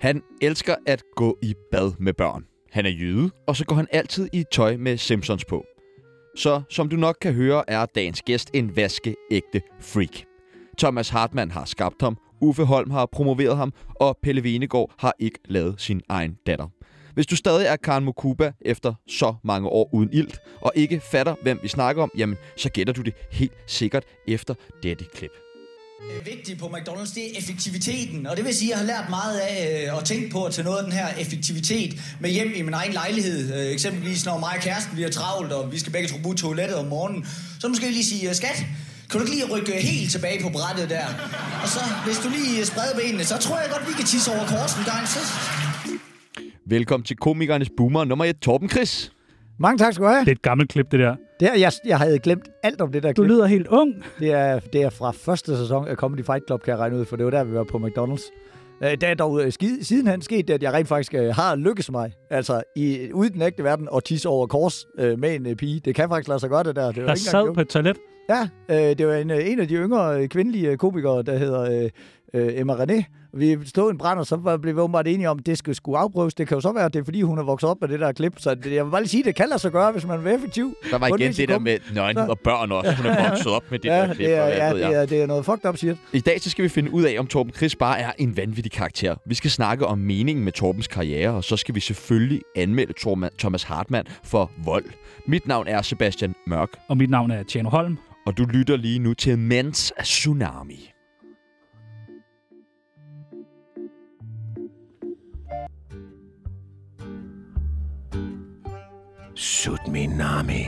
Han elsker at gå i bad med børn. Han er jøde, og så går han altid i tøj med Simpsons på. Så som du nok kan høre, er dagens gæst en vaskeægte freak. Thomas Hartmann har skabt ham, Uffe Holm har promoveret ham, og Pelle Venegård har ikke lavet sin egen datter. Hvis du stadig er Karen Mokuba efter så mange år uden ilt, og ikke fatter, hvem vi snakker om, jamen, så gætter du det helt sikkert efter dette klip. Det vigtige på McDonald's, det er effektiviteten. Og det vil sige, at jeg har lært meget af øh, at tænke på at tage noget af den her effektivitet med hjem i min egen lejlighed. Øh, eksempelvis når mig og kæresten vi er travlt, og vi skal begge to bruge toilettet om morgenen. Så måske lige sige, øh, skat, kan du ikke lige rykke helt tilbage på brættet der? Og så, hvis du lige spreder benene, så tror jeg godt, vi kan tisse over korsen gang. Så... Velkommen til komikernes boomer nummer 1, Torben Chris. Mange tak skal du have. Det er et gammelt klip, det der. Det er, jeg, jeg havde glemt alt om det der Du klip. lyder helt ung. Det er, det er fra første sæson af Comedy Fight Club, kan jeg regne ud, for det var der, vi var på McDonald's. Øh, Der er dog øh, skid, sidenhen sket det, at jeg rent faktisk øh, har lykkes mig, altså i, ude i den ægte verden, at tisse over kors øh, med en øh, pige. Det kan faktisk lade sig gøre, det der. Det var Der ikke engang sad på et toilet. Ja, øh, det var en, øh, en af de yngre øh, kvindelige øh, komikere, der hedder øh, øh, Emma René. Vi stod i en brand, og så blev vi åbenbart enige om, at det skulle, skulle afprøves. Det kan jo så være, at det er, fordi hun er vokset op med det der klip. Så det, jeg vil bare lige sige, at det kan lade sig gøre, hvis man er effektiv. Der var igen det der med nøgenhed og børn også. Hun er vokset op med det Ja, der klip. det er, og ja, det, er, det er noget fucked up shit. I dag så skal vi finde ud af, om Torben Chris bare er en vanvittig karakter. Vi skal snakke om meningen med Torbens karriere, og så skal vi selvfølgelig anmelde Thomas Hartmann for vold. Mit navn er Sebastian Mørk, Og mit navn er Tjano Holm. og du lytter lige nu til Mens Tsunami. Sut min nami.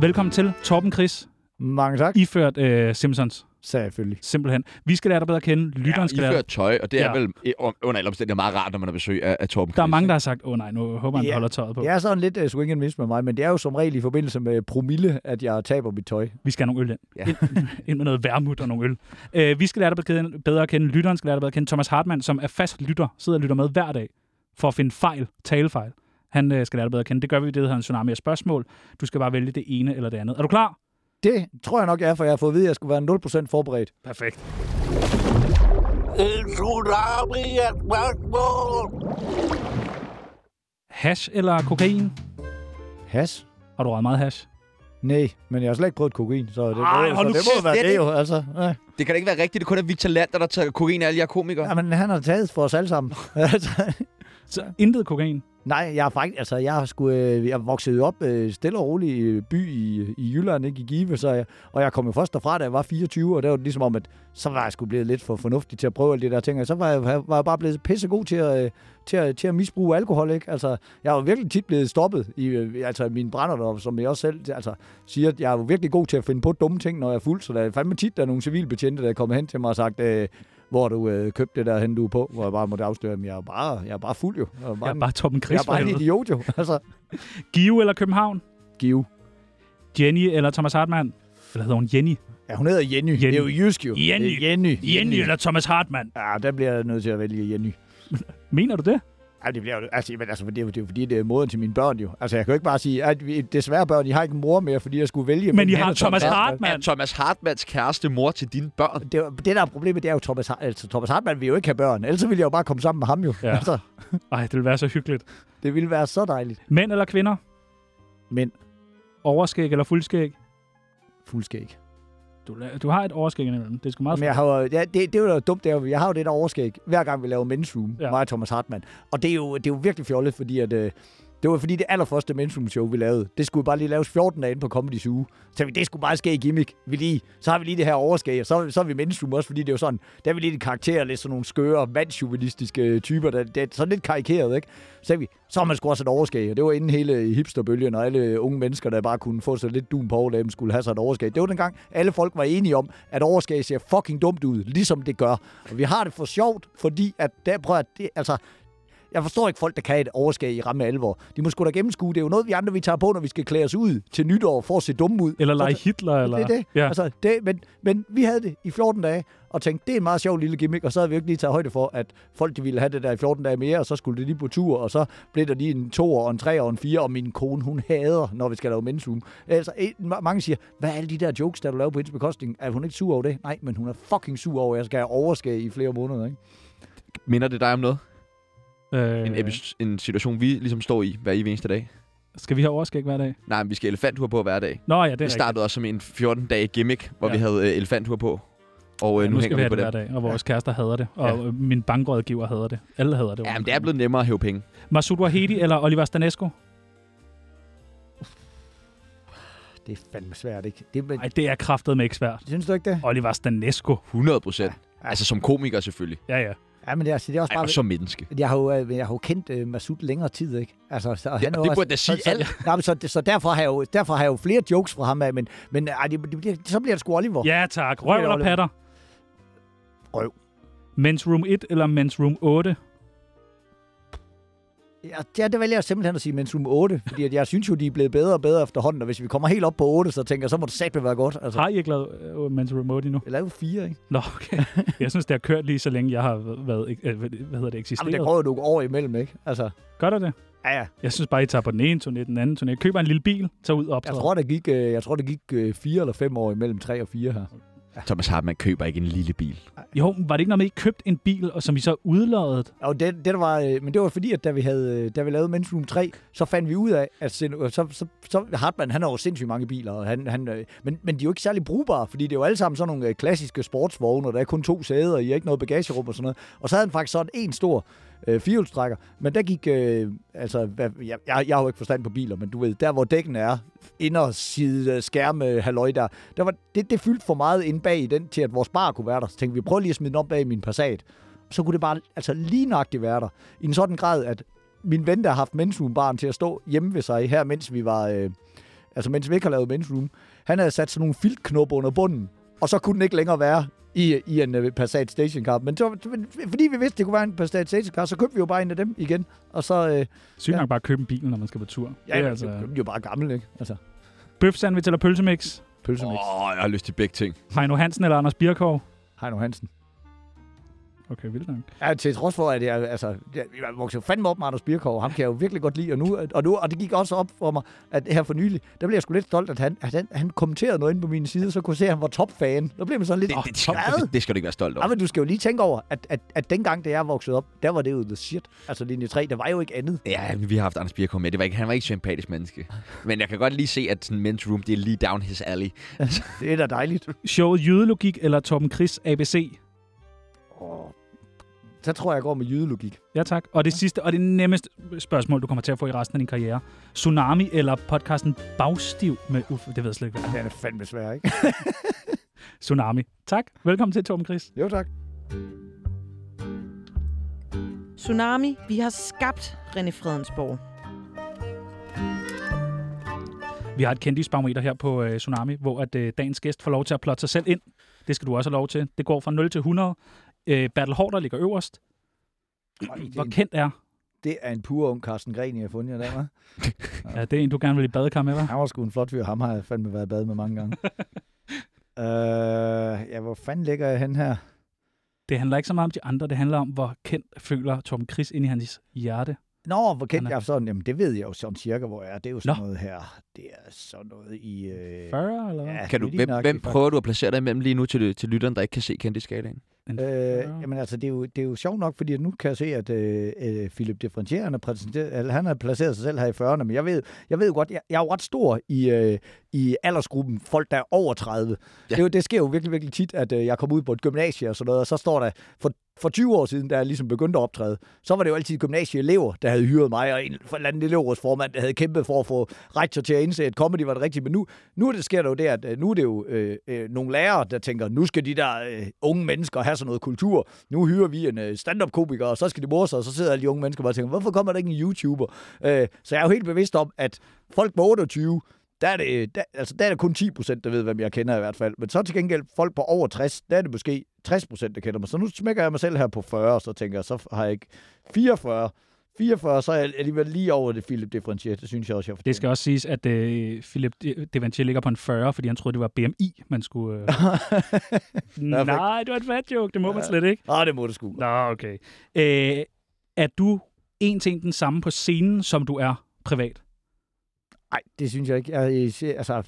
Velkommen til Torben Chris, Mange tak. iført øh, Simpsons. Selvfølgelig. Simpelthen. Vi skal lære dig bedre at kende. Lytteren Ja, skal I lære tøj, og det er Ja. vel eh, under alle omstændigheder meget rart, når man har besøg af, af Torben Der er mange, der har sagt, åh oh, nej, nu håber han, Ja. holder tøjet på. Det er sådan lidt uh, swing and miss med mig, men det er jo som regel i forbindelse med promille, at jeg taber mit tøj. Vi skal have nogle øl ind. Ja. Ind, ind med noget værmut og nogle øl. Uh, vi skal lære dig bedre at kende- bedre at kende. Lytteren skal lære dig bedre at kende. Thomas Hartmann, som er fast lytter, sidder og lytter med hver dag for at finde fejl, talefejl. Han uh, skal lære dig bedre at kende. Det gør vi, det hedder en tsunami af spørgsmål. Du skal bare vælge det ene eller det andet. Er du klar? Det tror jeg nok, jeg er, for jeg har fået at vide, at jeg skulle være 0% forberedt. Perfekt. En tsunami af spørgsmål. Hash eller kokain? Has? Har du røget meget hash? Nej, men jeg har slet ikke prøvet kokain, så det, Ej, så det må være det det jo. Altså, ja. Det kan da ikke være rigtigt. Det kun er Victor Lander, der tager kokain af alle jer komikere. ja, men han har taget for os alle sammen. Så ja. intet kokain. nej, jeg har faktisk, altså, jeg har sgu, øh, jeg er vokset op øh, stille og roligt i øh, by i, i Jylland, ikke i Give, så jeg, og jeg kom jo først derfra, da jeg var 24, og det var ligesom om, at så var jeg sgu blevet lidt for fornuftig til at prøve alle de der ting, og så var jeg, var jeg bare blevet pissegod til at, øh, til at, til at misbruge alkohol, ikke? Altså, jeg var virkelig tit blevet stoppet i øh, altså, mine brænder, som jeg også selv altså, siger, at jeg er virkelig god til at finde på dumme ting, når jeg er fuld, så der er fandme tit, der er nogle civilbetjente, der er kommet hen til mig og sagt, øh, hvor du øh, købt det der hen, du er på, hvor jeg bare måtte afsløre, at jeg er bare, jeg er bare fuld jo. Jeg er bare, Jeg er bare Torben Chris jeg er bare en idiot jo. Altså, Give eller København? Give. Jenny eller Thomas Hartmann? Eller hedder hun Jenny? Ja, hun hedder Jenny. Jenny. Det er jo jysk jo. Jenny. Er Jenny. Jenny eller Thomas Hartmann? Ja, der bliver jeg nødt til at vælge Jenny. Mener du det? Ja, det bliver jo, altså, men, altså, det er jo, det er jo fordi, det er moden til mine børn jo. Altså, jeg kan jo ikke bare sige, at vi, desværre børn, I har ikke en mor mere, fordi jeg skulle vælge. Men mellem I har og Thomas Hartmann. Er Thomas Hartmanns kæreste mor til dine børn? Det, det, der er problemet, det er jo Thomas, altså, Thomas Hartmann vil jo ikke have børn. Ellers ville jeg jo bare komme sammen med ham jo. Ja. Altså, Ej, det vil være så hyggeligt. det ville være så dejligt. Mænd eller kvinder? Men Overskæg eller fuldskæg? fuldskæg. Du, du har et overskæg indimellem. Det sgu meget Men jeg har jo, ja, det, det er jo dumt, det er jeg har jo det der overskæg, hver gang vi laver Men's Room, ja. mig og Thomas Hartmann. Og det er jo, det er jo virkelig fjollet, fordi at, øh, det var fordi det allerførste Men's show, vi lavede, det skulle bare lige laves 14 dage inde på Comedy Zoo. Så vi, det skulle bare ske i gimmick. Vi lige, så har vi lige det her overskæg, og så, så er vi Men's også, fordi det er jo sådan, der er vi lige i karakter, lidt sådan nogle skøre, mandsjuvenistiske typer, der, der, er sådan lidt karikeret, ikke? Så, vi, så har man sgu også et overskæg, og det var inden hele hipsterbølgen, og alle unge mennesker, der bare kunne få sig lidt dun på overlæben, skulle have sig et overskæg. Det var dengang, alle folk var enige om, at overskæg ser fucking dumt ud, ligesom det gør. Og vi har det for sjovt, fordi at, der, prøver, at, det, altså, jeg forstår ikke folk, der kan et overskæg i ramme alvor. De må sgu da gennemskue. Det er jo noget, vi andre vi tager på, når vi skal klæde os ud til nytår for at se dumme ud. Eller lege Hitler, eller... det er det. Ja. Altså, det men, men vi havde det i 14 dage, og tænkte, det er en meget sjov lille gimmick, og så havde vi jo ikke lige taget højde for, at folk de ville have det der i 14 dage mere, og så skulle det lige på tur, og så blev der lige en 2 og en 3 og en 4, og min kone, hun hader, når vi skal lave mensum. Altså, mange siger, hvad er alle de der jokes, der du laver på hendes bekostning? Er hun ikke sur over det? Nej, men hun er fucking sur over, at jeg skal have overskæg i flere måneder, ikke? Minder det dig om noget? Øh, En, epi- en situation, vi ligesom står i hver eneste dag? skal vi have overskæg hver dag? Nej, men vi skal elefanttur på hver dag. Nå ja, det er Det rigtigt. startede også som en 14-dage gimmick, hvor Ja. ja. vi havde øh, elefanttur på. Og øh, Ja, nu, nu skal hænger vi have på det hver dag, og vores kærester hader det, og ja. min bankrådgiver hader det. Alle hader det. Ja, men det er blevet nemmere at hæve penge. Masud Wahedi eller Oliver Stanesco? Det er fandme svært, ikke? Det, men, Nej, det er kraftet med ikke svært. synes du ikke det? Oliver Stanesco. 100 procent. Ja. Altså som komiker selvfølgelig. Ja, ja. Ja, men det er, altså, det er også Ej, bare... og som menneske. Jeg har jo, øh, jeg har jo kendt uh, Masud længere tid, ikke? Altså, så han Ja, er jo det burde da sige så, så, alt. Nej, men så, så derfor, har jeg jo, derfor har jeg jo flere jokes fra ham af, men, men ej, det, det, det, så bliver det sgu Oliver. Ja, tak. Røv eller patter? Røv. Men's Room 1 eller Men's Room 8? Ja, det vælger jeg simpelthen at sige mens room 8, fordi at jeg synes jo, de er blevet bedre og bedre efterhånden, og hvis vi kommer helt op på 8, så tænker jeg, så må det satme være godt. Altså, Har I ikke lavet øh, Room 8 endnu? jeg lavede 4, ikke? Nå, okay. Jeg synes, det har kørt lige så længe, jeg har været, øh, hvad hedder det, Jamen, eksisteret. der går jo nogle år imellem, ikke? Altså, Gør der det? ja, ja. Jeg synes bare, I tager på den ene turné, den anden turné. Køber en lille bil, tager ud og Jeg optræder. tror, der gik, øh, jeg tror, der gik øh, 4 eller 5 år imellem 3 og 4 her. Thomas Hartmann køber ikke en lille bil. Jo, var det ikke noget med, at I købte en bil, og som I så udloddet? Og det, det var, øh, men det var fordi, at da vi, havde, øh, da vi lavede Men's Room 3, så fandt vi ud af, at sind- øh, så, så, så Hartmann, han har jo sindssygt mange biler, og han, han, men, men de er jo ikke særlig brugbare, fordi det er jo alle sammen sådan nogle klassiske sportsvogne, og der er kun to sæder, og I har ikke noget bagagerum og sådan noget. Og så havde han faktisk sådan en stor øh, firehjulstrækker, men der gik, øh, altså, hvad, jeg, jeg, jeg har jo ikke forstand på biler, men du ved, der hvor dækkene er, inderside øh, skærme, halløj der, der var, det, det fyldte for meget ind bag i den, til at vores bar kunne være der. Så tænkte vi, prøv lige at smide den op bag i min Passat så kunne det bare altså lige nøjagtigt være der. I en sådan grad, at min ven, der har haft mensroom til at stå hjemme ved sig her, mens vi var... Øh, altså, mens vi ikke har lavet mensroom, han havde sat sådan nogle filtknopper under bunden, og så kunne den ikke længere være i, i en uh, Passat stationcar. Men så, men fordi vi vidste, det kunne være en Passat stationcar, så købte vi jo bare en af dem igen. Og så... Øh, Sygt Ja. nok bare at købe en bil, når man skal på tur. ja, det er altså... altså den er jo bare gammel, ikke? Altså, bøf sandwich eller pølsemix. pølsemix. Åh, oh, jeg har lyst til begge ting. Heino Hansen eller Anders Birkov. Heino Hansen. Okay, vildt nok. Ja, til trods for, at jeg, altså, jeg, jeg voksede fandme op med Anders Birkov. Ham kan jeg jo virkelig godt lide. Og, nu, og, nu, og det gik også op for mig, at her for nylig, der blev jeg sgu lidt stolt, at han, at han, han kommenterede noget inde på min side, så kunne jeg se, at han var topfan. Der blev man sådan lidt... Det, det, det, skal, det, det skal du ikke være stolt over. Ja, men du skal jo lige tænke over, at, at, at dengang, da jeg voksede op, der var det jo the shit. Altså linje 3, der var jo ikke andet. Ja, vi har haft Anders Birkholm med. Det var ikke, han var ikke sympatisk menneske. Men jeg kan godt lige se, at sådan men's room, det er lige down his alley. Det er da dejligt. Showet Jydelogik eller Torben Chris ABC. Oh. Så tror jeg, jeg går med jydelogik. Ja, tak. Og det sidste og det nemmeste spørgsmål, du kommer til at få i resten af din karriere. Tsunami eller podcasten Bagstiv med Uffe? Det ved jeg slet ikke, hvad er. Det er fandme svært, ikke? Tsunami. Tak. Velkommen til, Torben Chris. jo, tak. Tsunami, vi har skabt René Fredensborg. Vi har et kendisbarometer her på øh, Tsunami, hvor at øh, dagens gæst får lov til at plotte sig selv ind. Det skal du også have lov til. Det går fra 0 til 100. Øh, Bertel Hårder ligger øverst. Hvor kendt er? Det er en pur ung Carsten Gren, jeg har fundet der, hva'? Ja, det er en, du gerne vil i badekar med, hva'? Han var sgu en flot fyr. Ham har jeg fandme været i bad med mange gange. øh, ja, hvor fanden ligger jeg hen her? Det handler ikke så meget om de andre. Det handler om, hvor kendt føler Torben Chris ind i hans hjerte. Nå, hvor kendt er- jeg er sådan, jamen det ved jeg jo sådan cirka, hvor jeg er. Det er jo sådan Nå. noget her. Det er sådan noget i... Øh, 40 eller hvad? ja, Kan du, hvem, nok hvem i prøver du at placere dig imellem lige nu til, til lytteren, der ikke kan se kendte skalaen? Øh, 40? jamen altså, det er, jo, det er jo sjovt nok, fordi nu kan jeg se, at øh, øh, Philip Differentier, han eller han har placeret sig selv her i 40'erne, men jeg ved, jeg ved jo godt, jeg, jeg er jo ret stor i, øh, i aldersgruppen, folk der er over 30. Ja. Det, er jo- det sker jo virkelig, virkelig tit, at øh, jeg kommer ud på et gymnasie og sådan noget, og så står der, for, for 20 år siden, da jeg ligesom begyndte at optræde, så var det jo altid gymnasieelever, der havde hyret mig, og en for en eller anden elevrådsformand, der havde kæmpet for at få rektor til at indse, at comedy var det rigtige. Men nu, nu er det, sker der jo det, at øh, nu er det jo øh, øh, nogle lærere, der tænker, nu skal de der øh, unge mennesker have sådan noget kultur. Nu hyrer vi en øh, stand-up-komiker, og så skal de morse og så sidder alle de unge mennesker bare og tænker, hvorfor kommer der ikke en YouTuber? Øh, så jeg er jo helt bevidst om, at folk på 28, der er, det, øh, der, altså, der er det kun 10 procent, der ved, hvem jeg kender i hvert fald. Men så til gengæld folk på over 60, der er det måske 60 procent, der kender mig. Så nu smækker jeg mig selv her på 40, og så tænker jeg, så har jeg ikke 44. 44, så er jeg alligevel lige over det Philip Differentier. Det synes jeg også, jeg fortjener. Det skal også siges, at øh, Philip Devantier ligger på en 40, fordi han troede, det var BMI, man skulle... Øh... Nej, det var et fat joke. Det må man slet ikke. Ah, det må du sgu. Nå, okay. Øh, er du en ting den samme på scenen, som du er privat? Nej, det synes jeg ikke. Jeg, altså,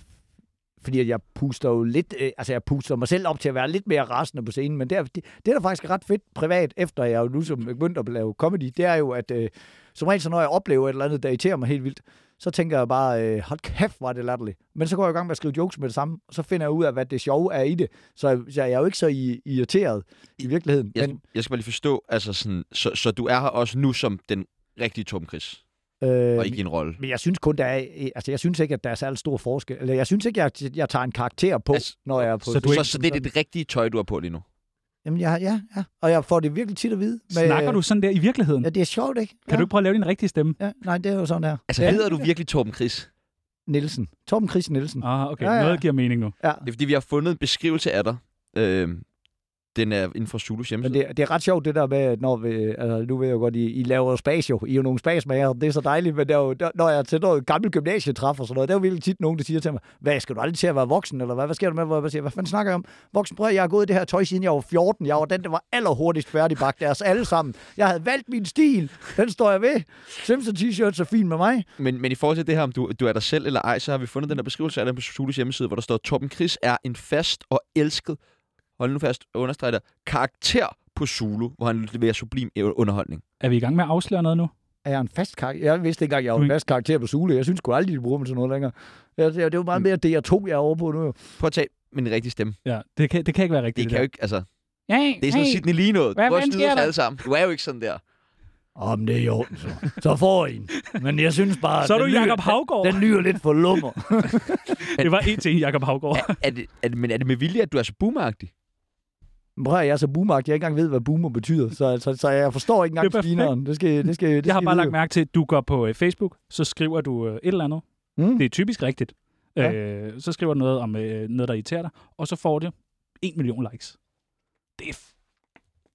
fordi jeg puster jo lidt, øh, altså jeg puster mig selv op til at være lidt mere rasende på scenen, men det er, det, det er da faktisk ret fedt privat, efter jeg jo nu som begyndt at lave comedy, det er jo, at øh, som regel så når jeg oplever et eller andet, der irriterer mig helt vildt, så tænker jeg bare, øh, hold kæft, var det latterligt. Men så går jeg i gang med at skrive jokes med det samme, og så finder jeg ud af, hvad det sjove er i det. Så, så jeg er jo ikke så irriteret i virkeligheden. Jeg, Men, jeg skal bare lige forstå, altså sådan, så, så du er her også nu som den rigtige Torben Chris, øh, og ikke i en rolle. Men jeg synes kun, der er, altså jeg synes ikke, at der er særlig stor forskel. Eller jeg synes ikke, jeg, jeg tager en karakter på, Altså, når jeg er på. så du Så, ikke så det er det rigtige tøj, du har på lige nu. Jamen, ja, ja, ja. Og jeg får det virkelig tit at vide. Med, Snakker du sådan der i virkeligheden? Ja, det er sjovt, ikke? Kan ja. du ikke prøve at lave din rigtige stemme? Ja, nej, det er jo sådan her. Altså, ja. hedder du virkelig Torben Chris? Nielsen. Torben Chris Nielsen. Ah, okay. Ja, ja. Noget giver mening nu. Ja. Det er fordi, vi har fundet en beskrivelse af dig. Øh, den er inden for Zulus hjemmeside. Men det, det er ret sjovt, det der med, at når vi, altså, nu ved jeg jo godt, I, I laver spas jo. I er jo nogle spasmager, det er så dejligt, men der er jo, der, når jeg til noget gammelt gymnasietræf og sådan noget, der er jo virkelig tit nogen, der siger til mig, hvad, skal du aldrig til at være voksen, eller hvad, hvad sker der med, hvor jeg siger, hvad fanden snakker jeg om? Voksen, prøv jeg har gået i det her tøj, siden jeg var 14, jeg var den, der var allerhurtigst færdigbagt af os alle sammen. Jeg havde valgt min stil, den står jeg ved. Simpson t-shirts er fint med mig. Men, men i forhold til det her, om du, du er dig selv eller ej, så har vi fundet den her beskrivelse af dig på Zulus hjemmeside, hvor der står, Torben Chris er en fast og elsket, hold nu fast, understreger det, karakter på Zulu, hvor han leverer sublim underholdning. Er vi i gang med at afsløre noget nu? Er jeg en fast karakter? Jeg vidste ikke engang, jeg var er en fast karakter på Zulu. Jeg synes sgu aldrig, de bruger mig til noget længere. Ja, det, er- det jo meget mere DR2, jeg er over på nu. jo. Prøv at tage min rigtige stemme. Ja, det kan, det kan ikke være rigtigt. Det kan jo ikke, altså, Hey, det er sådan noget Sidney lige noget. Hvad Prøv at snyde os der? alle sammen. Du er jo ikke sådan der. Om det er i orden, så. Så får I en. Men jeg synes bare, Så er du Jakob Havgård. Den lyder lidt for lummer. Det var en ting, Jakob Havgård. Er, er, det, er det, men er det med vilje, at du er så boomeragtig? Prøv jeg er så boomeragt, jeg ikke engang ved, hvad boomer betyder. Så, så, så jeg forstår ikke engang svineren. Det skal, det skal, det Jeg har skal bare lagt mærke til, at du går på øh, Facebook, så skriver du øh, et eller andet. Mm. Det er typisk rigtigt. Ja. Øh, så skriver du noget om øh, noget, der irriterer dig, og så får det en million likes. Det er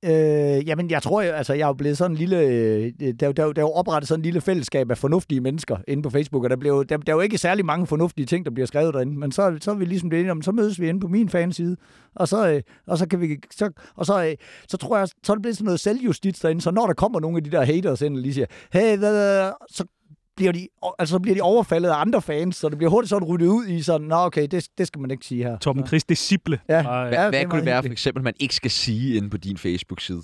Øh, jamen, jeg tror, jeg, altså, jeg er jo blevet sådan en lille... Øh, der, der, der, der er jo oprettet sådan en lille fællesskab af fornuftige mennesker inde på Facebook, og der, blev, der, der er jo ikke særlig mange fornuftige ting, der bliver skrevet derinde, men så, så er vi ligesom det enige om, så mødes vi inde på min fanside, og så, øh, og så kan vi... Så, og så, øh, så tror jeg, så er det blevet sådan noget selvjustits derinde, så når der kommer nogle af de der haters ind og lige siger, hey, da, da, så bliver de, altså, så bliver de overfaldet af andre fans, så det bliver hurtigt sådan ryddet ud i sådan, nå okay, det, det skal man ikke sige her. Torben Chris disciple. Ja. Ja, Hvad det er kunne det være, for eksempel, man ikke skal sige inde på din Facebook-side?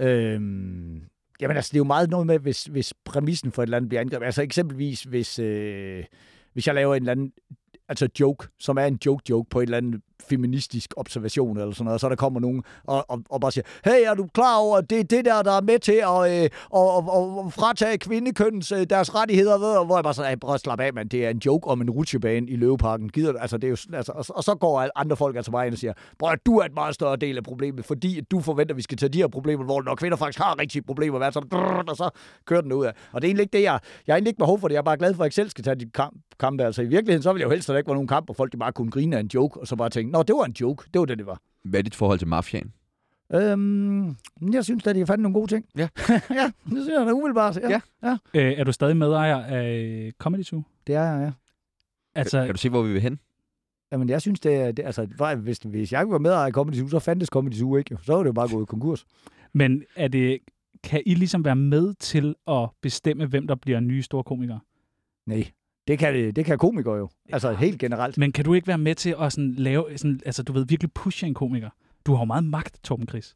Øhm, jamen altså, det er jo meget noget med, hvis, hvis præmissen for et eller andet bliver angrebet. Altså eksempelvis, hvis, øh, hvis jeg laver en eller anden altså joke, som er en joke-joke på et eller andet feministisk observation eller sådan noget, og så der kommer nogen og, og, og bare siger, hey, er du klar over, at det er det der, der er med til at, øh, og, og, og fratage kvindekøns øh, deres rettigheder, ved, og hvor jeg bare sådan, prøv at slappe af, man, det er en joke om en rutsjebane i Løveparken, gider du? Altså, det er jo, altså, og, og, så går andre folk altså bare ind og siger, prøv at du er et meget større del af problemet, fordi at du forventer, at vi skal tage de her problemer, hvor når kvinder faktisk har rigtige problemer, hvad, så, og så kører den ud af. Og det er egentlig ikke det, jeg, jeg har egentlig ikke behov for det, jeg er bare glad for, at jeg selv skal tage de kamp, kampe. Altså i virkeligheden, så vil jeg jo helst, at der ikke var nogen kamp, hvor folk de bare kunne grine af en joke, og så bare tænke, nå, det var en joke, det var det, det var. Hvad er dit forhold til mafiaen? Øhm, jeg synes at de fandt nogle gode ting. Ja. ja, det synes jeg da umiddelbart. Ja, Ja. ja. øh, er du stadig medejer af Comedy Zoo? det er jeg, ja. Altså, Kan du se, hvor vi vil hen? Jamen, jeg synes, det er... Det, altså, hvis, hvis jeg ikke var med i Comedy Zoo, så fandtes Comedy Zoo ikke. jo. Så var det jo bare gået konkurs. men er det, kan I ligesom være med til at bestemme, hvem der bliver nye store komikere? Nej, det kan, det, kan komikere jo. Altså helt generelt. Men kan du ikke være med til at sådan lave, sådan, altså du ved, virkelig pushe en komiker? Du har jo meget magt, Torben Chris.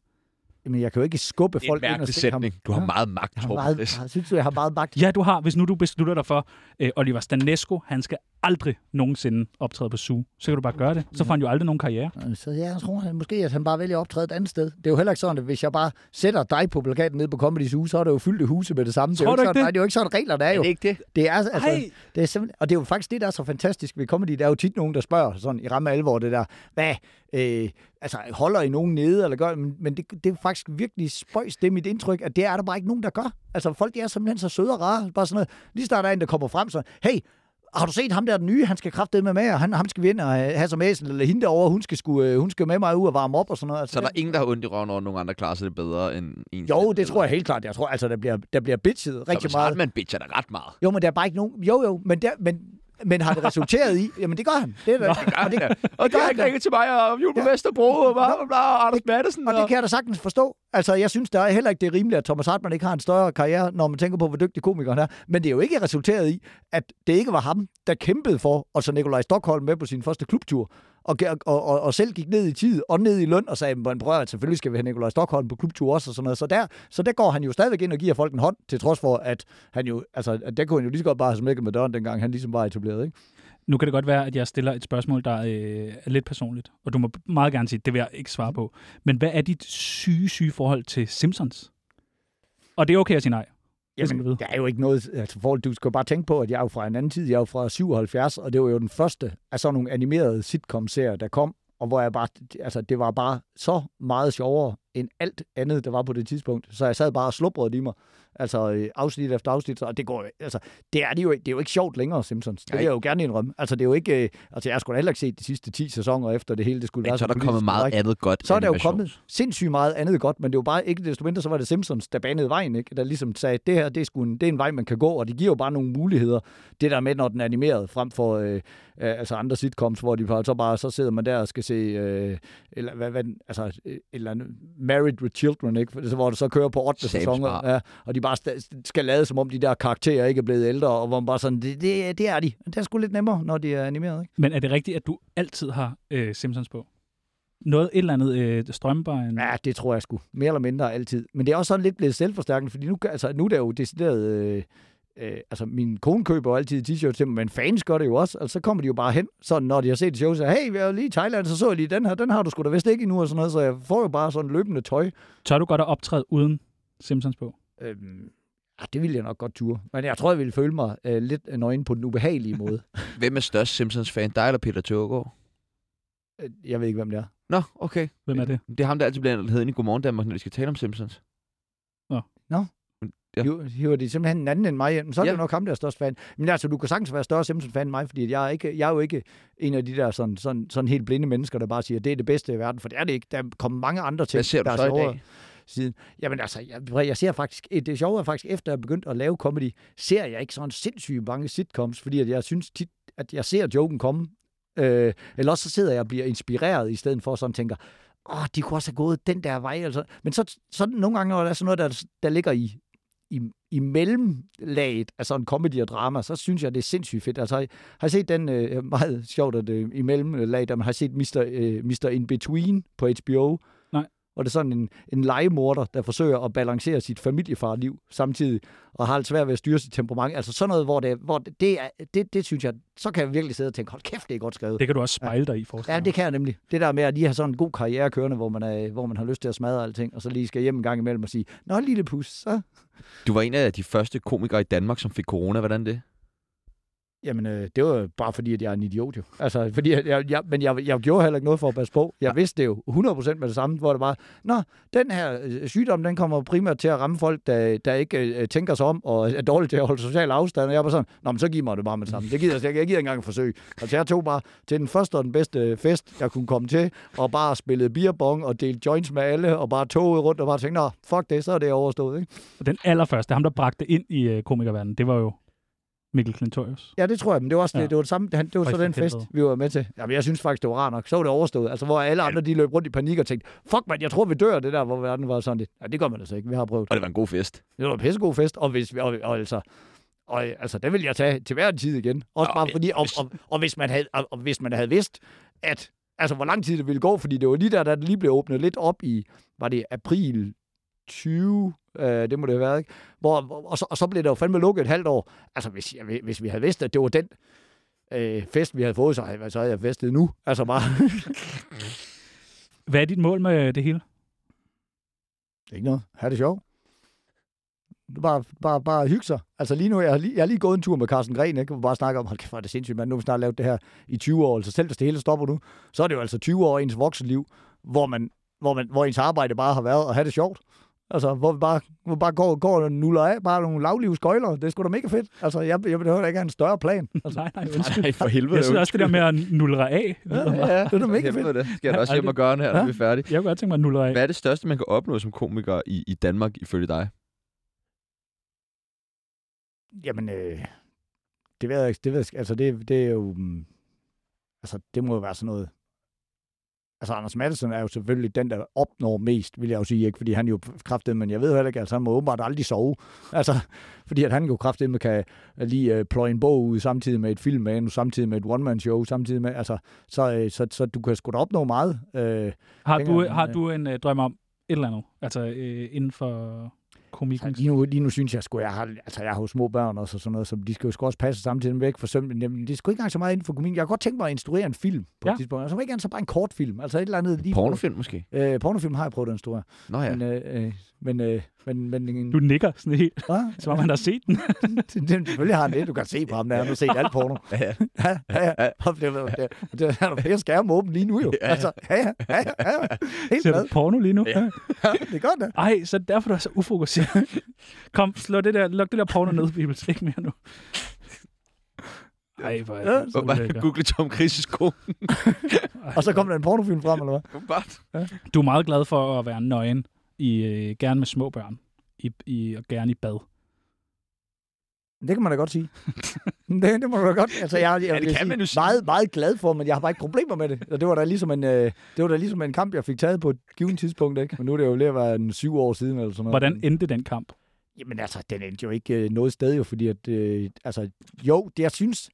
Men jeg kan jo ikke skubbe folk en ind og mærkelig stikke ham. sætning. Du har Ja. meget magt, Jeg har Torben meget, Chris. jeg synes du, jeg har meget magt? Ja, du har. Hvis nu du beslutter dig for, øh, Oliver Stanesco, han skal aldrig nogensinde optræde på Zoo, så kan du bare gøre det. Så får han jo aldrig nogen karriere. Så jeg tror at måske, at han bare vælger at optræde et andet sted. Det er jo heller ikke sådan, at hvis jeg bare sætter dig på plakaten nede på Comedy Zoo, så er det jo fyldt huse med det samme. det er Tror jo du ikke sådan, det? Nej, det er jo ikke sådan, reglerne er jo. ikke det? Det er, altså, Ej! det er simpelthen, og det er jo faktisk det, der er så fantastisk ved comedy. Der er jo tit nogen, der spørger sådan i ramme alvor det der, hvad, øh, altså holder I nogen nede, eller gør, men, men det, det er faktisk virkelig spøjs, det er mit indtryk, at det er der bare ikke nogen, der gør. Altså folk, de er simpelthen så søde og rare, bare sådan noget. Lige snart der er en, der kommer frem, så, hey, har du set ham der den nye? Han skal kraftedeme med med, og han, ham skal vi ind og have som æsel, eller hende derovre, hun skal, sgu, øh, hun skal med mig ud og varme op og sådan noget. Altså, Så er der ingen, der har ondt i røven over, nogen andre klarer sig det bedre end en jo, det tror jeg helt klart. Jeg tror altså, der bliver, der bliver bitchet Så rigtig meget. Hartmann bitcher der ret meget. Jo, men der er bare ikke nogen... Jo, jo, men, der, men, men har det resulteret i... Jamen, det gør han. Det er da, og det, Og det det gør har han ringet til mig og jul på Ja. Vesterbro og bla bla bla, og Anders Madsen. Og det kan jeg da sagtens forstå. Altså, jeg synes der er heller ikke, det er rimeligt, at Thomas Hartmann ikke har en større karriere, når man tænker på, hvor dygtig komiker han er. Men det er jo ikke resulteret i, at det ikke var ham, der kæmpede for at så Nikolaj Stockholm med på sin første klubtur. Og, og, og, og selv gik ned i tid og ned i løn og sagde, men prøv at selvfølgelig skal vi have Nikolaj Stockholm på klubtur også og sådan noget. Så der, så der går han jo stadigvæk ind og giver folk en hånd, til trods for, at han jo, altså, at der kunne han jo lige så godt bare have smækket med døren, dengang han ligesom var etableret, ikke? Nu kan det godt være, at jeg stiller et spørgsmål, der øh, er lidt personligt, og du må meget gerne sige, det vil jeg ikke svare på. Men hvad er dit syge, syge forhold til Simpsons? Og det er okay at sige nej. Det du vide. der er jo ikke noget... Altså, forhold, du skal bare tænke på, at jeg er jo fra en anden tid. Jeg er jo fra 77, og det var jo den første af sådan nogle animerede sitcom-serier, der kom, og hvor jeg bare... Altså, det var bare så meget sjovere end alt andet, der var på det tidspunkt. Så jeg sad bare og slubrede i mig. Altså, øh, afsnit efter afsnit. Og det går Altså, det er, det jo, det er jo ikke sjovt længere, Simpsons. Det vil jeg jo gerne indrømme. Altså, det er jo ikke... øh, Altså, jeg har sgu da heller ikke set de sidste 10 sæsoner efter det hele. Det skulle Men være så er der kommet meget andet godt så er der jo kommet sindssygt meget andet godt, men det var bare ikke desto mindre, så var det Simpsons, der banede vejen, ikke? der ligesom sagde, det her det er, sgu en, det er en vej, man kan gå, og det giver jo bare nogle muligheder. Det der med, når den er animeret, frem for øh, altså andre sitcoms, hvor de bare- så bare så sidder man der og skal se, øh, eller hvad, hvad, altså, øh, et eller andet, Married with Children, ikke? For- hvor det så kører på 8 Sam's sæsoner, ja, og de bare skal lade, som om de der karakterer ikke er blevet ældre, og hvor man bare sådan, det, det, det er de. Det er sgu lidt nemmere, når de er animeret, ikke? Men er det rigtigt, at du altid har øh, Simpsons på? Noget, et eller andet øh, strømbejen? Ja, det tror jeg sgu. Mere eller mindre altid. Men det er også sådan lidt blevet selvforstærkende, fordi nu, altså, nu er der jo decideret... Øh, øh, altså, min kone køber jo altid t-shirts til mig, men fans gør det jo også. Altså, så kommer de jo bare hen, så når de har set et show, så hey, vi er jo lige i Thailand, så så jeg lige den her, den har du sgu da vist ikke endnu, og sådan noget, så jeg får jo bare sådan løbende tøj. Tør du godt at optræde uden Simpsons på? Øhm, ja, det ville jeg nok godt ture. Men jeg tror, jeg ville føle mig øh, lidt nøgen på den ubehagelige måde. Hvem er størst Simpsons-fan? Dig eller Peter Tørgaard? Øh, jeg ved ikke, hvem det er. Nå, okay. Hvem er det? Det er ham, der altid bliver hedden i Godmorgen Danmark, når vi skal tale om Simpsons. Ja. Ja. Hiver de simpelthen en anden end mig ind, så er det Ja. jo nok ham, der er størst fan. Men altså, du kan sagtens være større Simpsons-fan end mig, fordi jeg er, ikke, jeg er jo ikke en af de der sådan, sådan, sådan helt blinde mennesker, der bare siger, det er det bedste i verden, for det er det ikke. Der er kommet mange andre ting, Hvad ser du der så er i dag? Siden. Jamen altså, jeg, jeg ser faktisk, det sjove er faktisk, efter jeg er begyndt at lave comedy, ser jeg ikke sådan sindssygt mange sitcoms, fordi at jeg synes tit, at jeg ser joken komme, øh, eller også så sidder jeg og bliver inspireret, i stedet for sådan tænker, åh, de kunne også have gået den der vej. Altså. Men så, så nogle gange, når der er sådan noget, der, der ligger i, i, i mellemlaget af sådan comedy og drama, så synes jeg, det er sindssygt fedt. Altså, har jeg set den, øh, meget sjovt, at øh, i mellemlaget, der man har set Mr. Øh, Mr. In Between på HBO? Og det er sådan en, en legemorder, der forsøger at balancere sit familiefarliv samtidig, og har lidt svært ved at styre sit temperament. Altså sådan noget, hvor det, hvor det, det, er, det, det synes jeg, så kan jeg virkelig sidde og tænke, hold kæft, det er godt skrevet. Det kan du også spejle dig i, forestiller Ja, det kan jeg nemlig. Det der med at lige have sådan en god karriere kørende, hvor man, er, hvor man har lyst til at smadre alting, og så lige skal hjem en gang imellem og sige, Nå, lille pus, så... Du var en af de første komikere i Danmark, som fik corona. Hvordan det? Jamen, øh, det var bare fordi, at jeg er en idiot jo. Altså, fordi jeg, jeg, jeg, men jeg, jeg gjorde heller ikke noget for at passe på. Jeg vidste det jo 100% med det samme, hvor det var, Nå, den her øh, sygdom, den kommer primært til at ramme folk, der, der ikke øh, tænker sig om, og er dårligt til at holde social afstand. Og jeg var sådan, Nå, men så giv mig det bare med det samme. Det gider, jeg, jeg gider ikke engang et forsøg. Altså, jeg tog bare til den første og den bedste fest, jeg kunne komme til, og bare spillede beerbong og delte joints med alle, og bare togede rundt og bare tænkte, Nå, fuck det, så er det overstået, ikke? Og Den allerførste, ham der bragte ind i øh, komikerverdenen, det var jo Mikkel Klintorius. Ja, det tror jeg, men det var også Ja. det, det, var det samme. Det, det var så den fest, vi var med til. Jamen, jeg synes faktisk, det var rart nok. Så var det overstået. Altså, hvor alle andre, de løb rundt i panik og tænkte, fuck man, jeg tror, vi dør, det der, hvor verden var sådan lidt. Ja, det gør man altså ikke. Vi har prøvet. Og det var en god fest. Det var en pissegod fest, og, hvis, vi- og, og altså, og, altså, det vil jeg tage til hver en tid igen. Også Nå, bare fordi, og, hvis- og, og, hvis man havde, og, og hvis man havde vidst, at, altså, hvor lang tid det ville gå, fordi det var lige der, da det lige blev åbnet lidt op i, var det april 20, øh, det må det have været, ikke? Hvor, og, så, og så blev det jo fandme lukket et halvt år. Altså, hvis, jeg, hvis vi havde vidst, at det var den øh, fest, vi havde fået, så havde, så havde jeg festet nu. Altså bare, Hvad er dit mål med det hele? ikke noget. Ha' det sjovt. Bare, bare, bare hygge sig. Altså lige nu, jeg har lige, jeg har lige gået en tur med Carsten Gren, ikke? hvor bare snakker om, hold kæft, hvor er det sindssygt, mand. Nu har vi snart lavet det her i 20 år, altså selv hvis det hele stopper nu, så er det jo altså 20 år ens voksenliv, hvor, man, hvor, man, hvor ens arbejde bare har været at have det sjovt. Altså, hvor vi bare, hvor vi bare går, går og nuller af, bare nogle lavlive skøjler. Det er sgu da mega fedt. Altså, jeg, jeg behøver da ikke have en større plan. Altså, Nej, nej, undskyld. Nej, for helvede. Jeg synes også, det der med at nulle af. ja, ja, det er da mega fedt. Helvede, det skal jeg da også hjem og gøre her, når Ja. vi er færdige. Jeg kunne godt tænke mig at nulle af. Hvad er det største, man kan opnå som komiker i, i Danmark, ifølge dig? Jamen, øh, det ved jeg ikke. Det, ved jeg, altså, det, det er jo... mm, Altså, det må jo være sådan noget... Altså, Anders Madsen er jo selvfølgelig den, der opnår mest, vil jeg jo sige, ikke? Fordi han jo kraftet, men jeg ved heller ikke, altså han må åbenbart aldrig sove. Altså, fordi at han jo kraftet med kan lige øh, pløje en bog ud samtidig med et filmmanus, samtidig med et one-man-show, samtidig med, altså, så, øh, så, så du kan sgu da opnå meget. Øh, Har du, har øh, du en øh, drøm om et eller andet? Altså øh, inden for komikken? Altså, lige, nu, lige nu synes jeg sgu, jeg har, altså, jeg har jo små børn også, og sådan noget, så de skal jo sgu også passe samtidig med væk for søvn. Jamen, det er sgu ikke engang så meget inden for komik. Jeg kunne godt tænke mig at instruere en film på Ja. et tidspunkt. Altså, ikke så bare en kortfilm. Altså et eller andet lige Pornofilm måske? Øh, pornofilm har jeg prøvet at instruere. Nå ja. Men, øh, øh, men, øh, men, men en, Du nikker sådan helt, Hva? som om han har set den. det, det, selvfølgelig har han det. Du kan se på ham, der han har set alt porno. Ja, ja. Ja, ja, ja. Det, det, det, det, er der flere skærme åbne lige nu jo. Ja, ja. Altså, ja, ja, ja, ja, ja. Helt Ser du porno lige nu? Ja. Ja, det er godt, da. Ej, så derfor er du så ufokuseret. Kom, slå det der, luk det der porno ned, Bibels. Ikke mere nu. Ej, hvor er Ja, det ulækker. google Tom Crises ko. Og så kom der en pornofilm frem, eller hvad? Du er meget glad for at være nøgen, i, øh, gerne med små børn, i, i, og gerne i bad. Det kan man da godt sige. det, det må du da godt. Altså, jeg, jeg, Ja, det kan man jo sige. Meget, meget glad for, men jeg har bare ikke problemer med det. Og det var da ligesom en, øh, det var da ligesom en kamp, jeg fik taget på et givet tidspunkt. Ikke? Men nu er det jo ved at være en syv år siden. Eller sådan noget. Hvordan endte den kamp? Jamen altså, den endte jo ikke øh, noget sted jo, fordi at, øh, altså, jo, det jeg synes,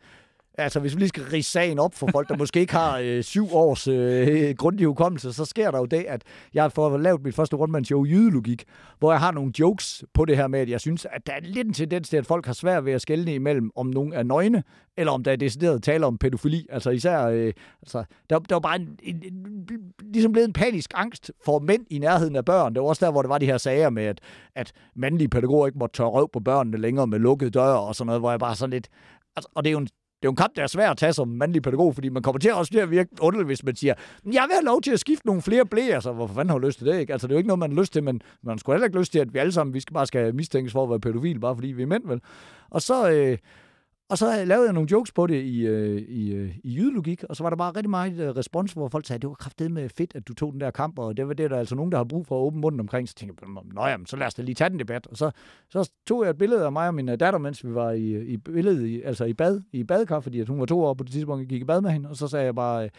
altså hvis vi lige skal rise sagen op for folk, der måske ikke har øh, syv års øh, grundig hukommelse, så sker der jo det, at jeg får lavet mit første rundmandsshow Jydelogik, hvor jeg har nogle jokes på det her med, at jeg synes, at der er lidt en tendens til, at folk har svært ved at skelne imellem, om nogen er nøgne, eller om der er decideret tale om pædofili. Altså især, øh, altså, der, der var bare en, en, en, ligesom blevet en panisk angst for mænd i nærheden af børn. Det var også der, hvor det var de her sager med, at, at mandlige pædagoger ikke måtte tørre røv på børnene længere med lukkede døre og sådan noget, hvor jeg bare sådan lidt... Altså, og det er jo en jo en kamp, der er svær at tage som mandlig pædagog, fordi man kommer til også til at virke underligt, hvis man siger, jeg vil have lov til at skifte nogle flere blæer, altså, så hvorfor fanden har du lyst til det, ikke? Altså, det er jo ikke noget, man har lyst til, men man skulle heller ikke lyst til, at vi alle sammen, vi skal bare skal mistænkes for at være pædofil, bare fordi vi er mænd, vel? Og så, øh, og så lavede jeg nogle jokes på det i, øh, i, øh, i jydelogik, og så var der bare rigtig meget øh, respons, hvor folk sagde, det var kraftedeme fedt, at du tog den der kamp, og det var det, der er altså nogen, der har brug for at åbne munden omkring. Så tænkte jeg, nå jamen, så lad os da lige tage den debat. Og så, så tog jeg et billede af mig og min øh, datter, mens vi var i, øh, i billedet, i, altså i bad, i badekar, fordi at hun var to år på det tidspunkt, jeg gik i bad med hende, og så sagde jeg bare, øh,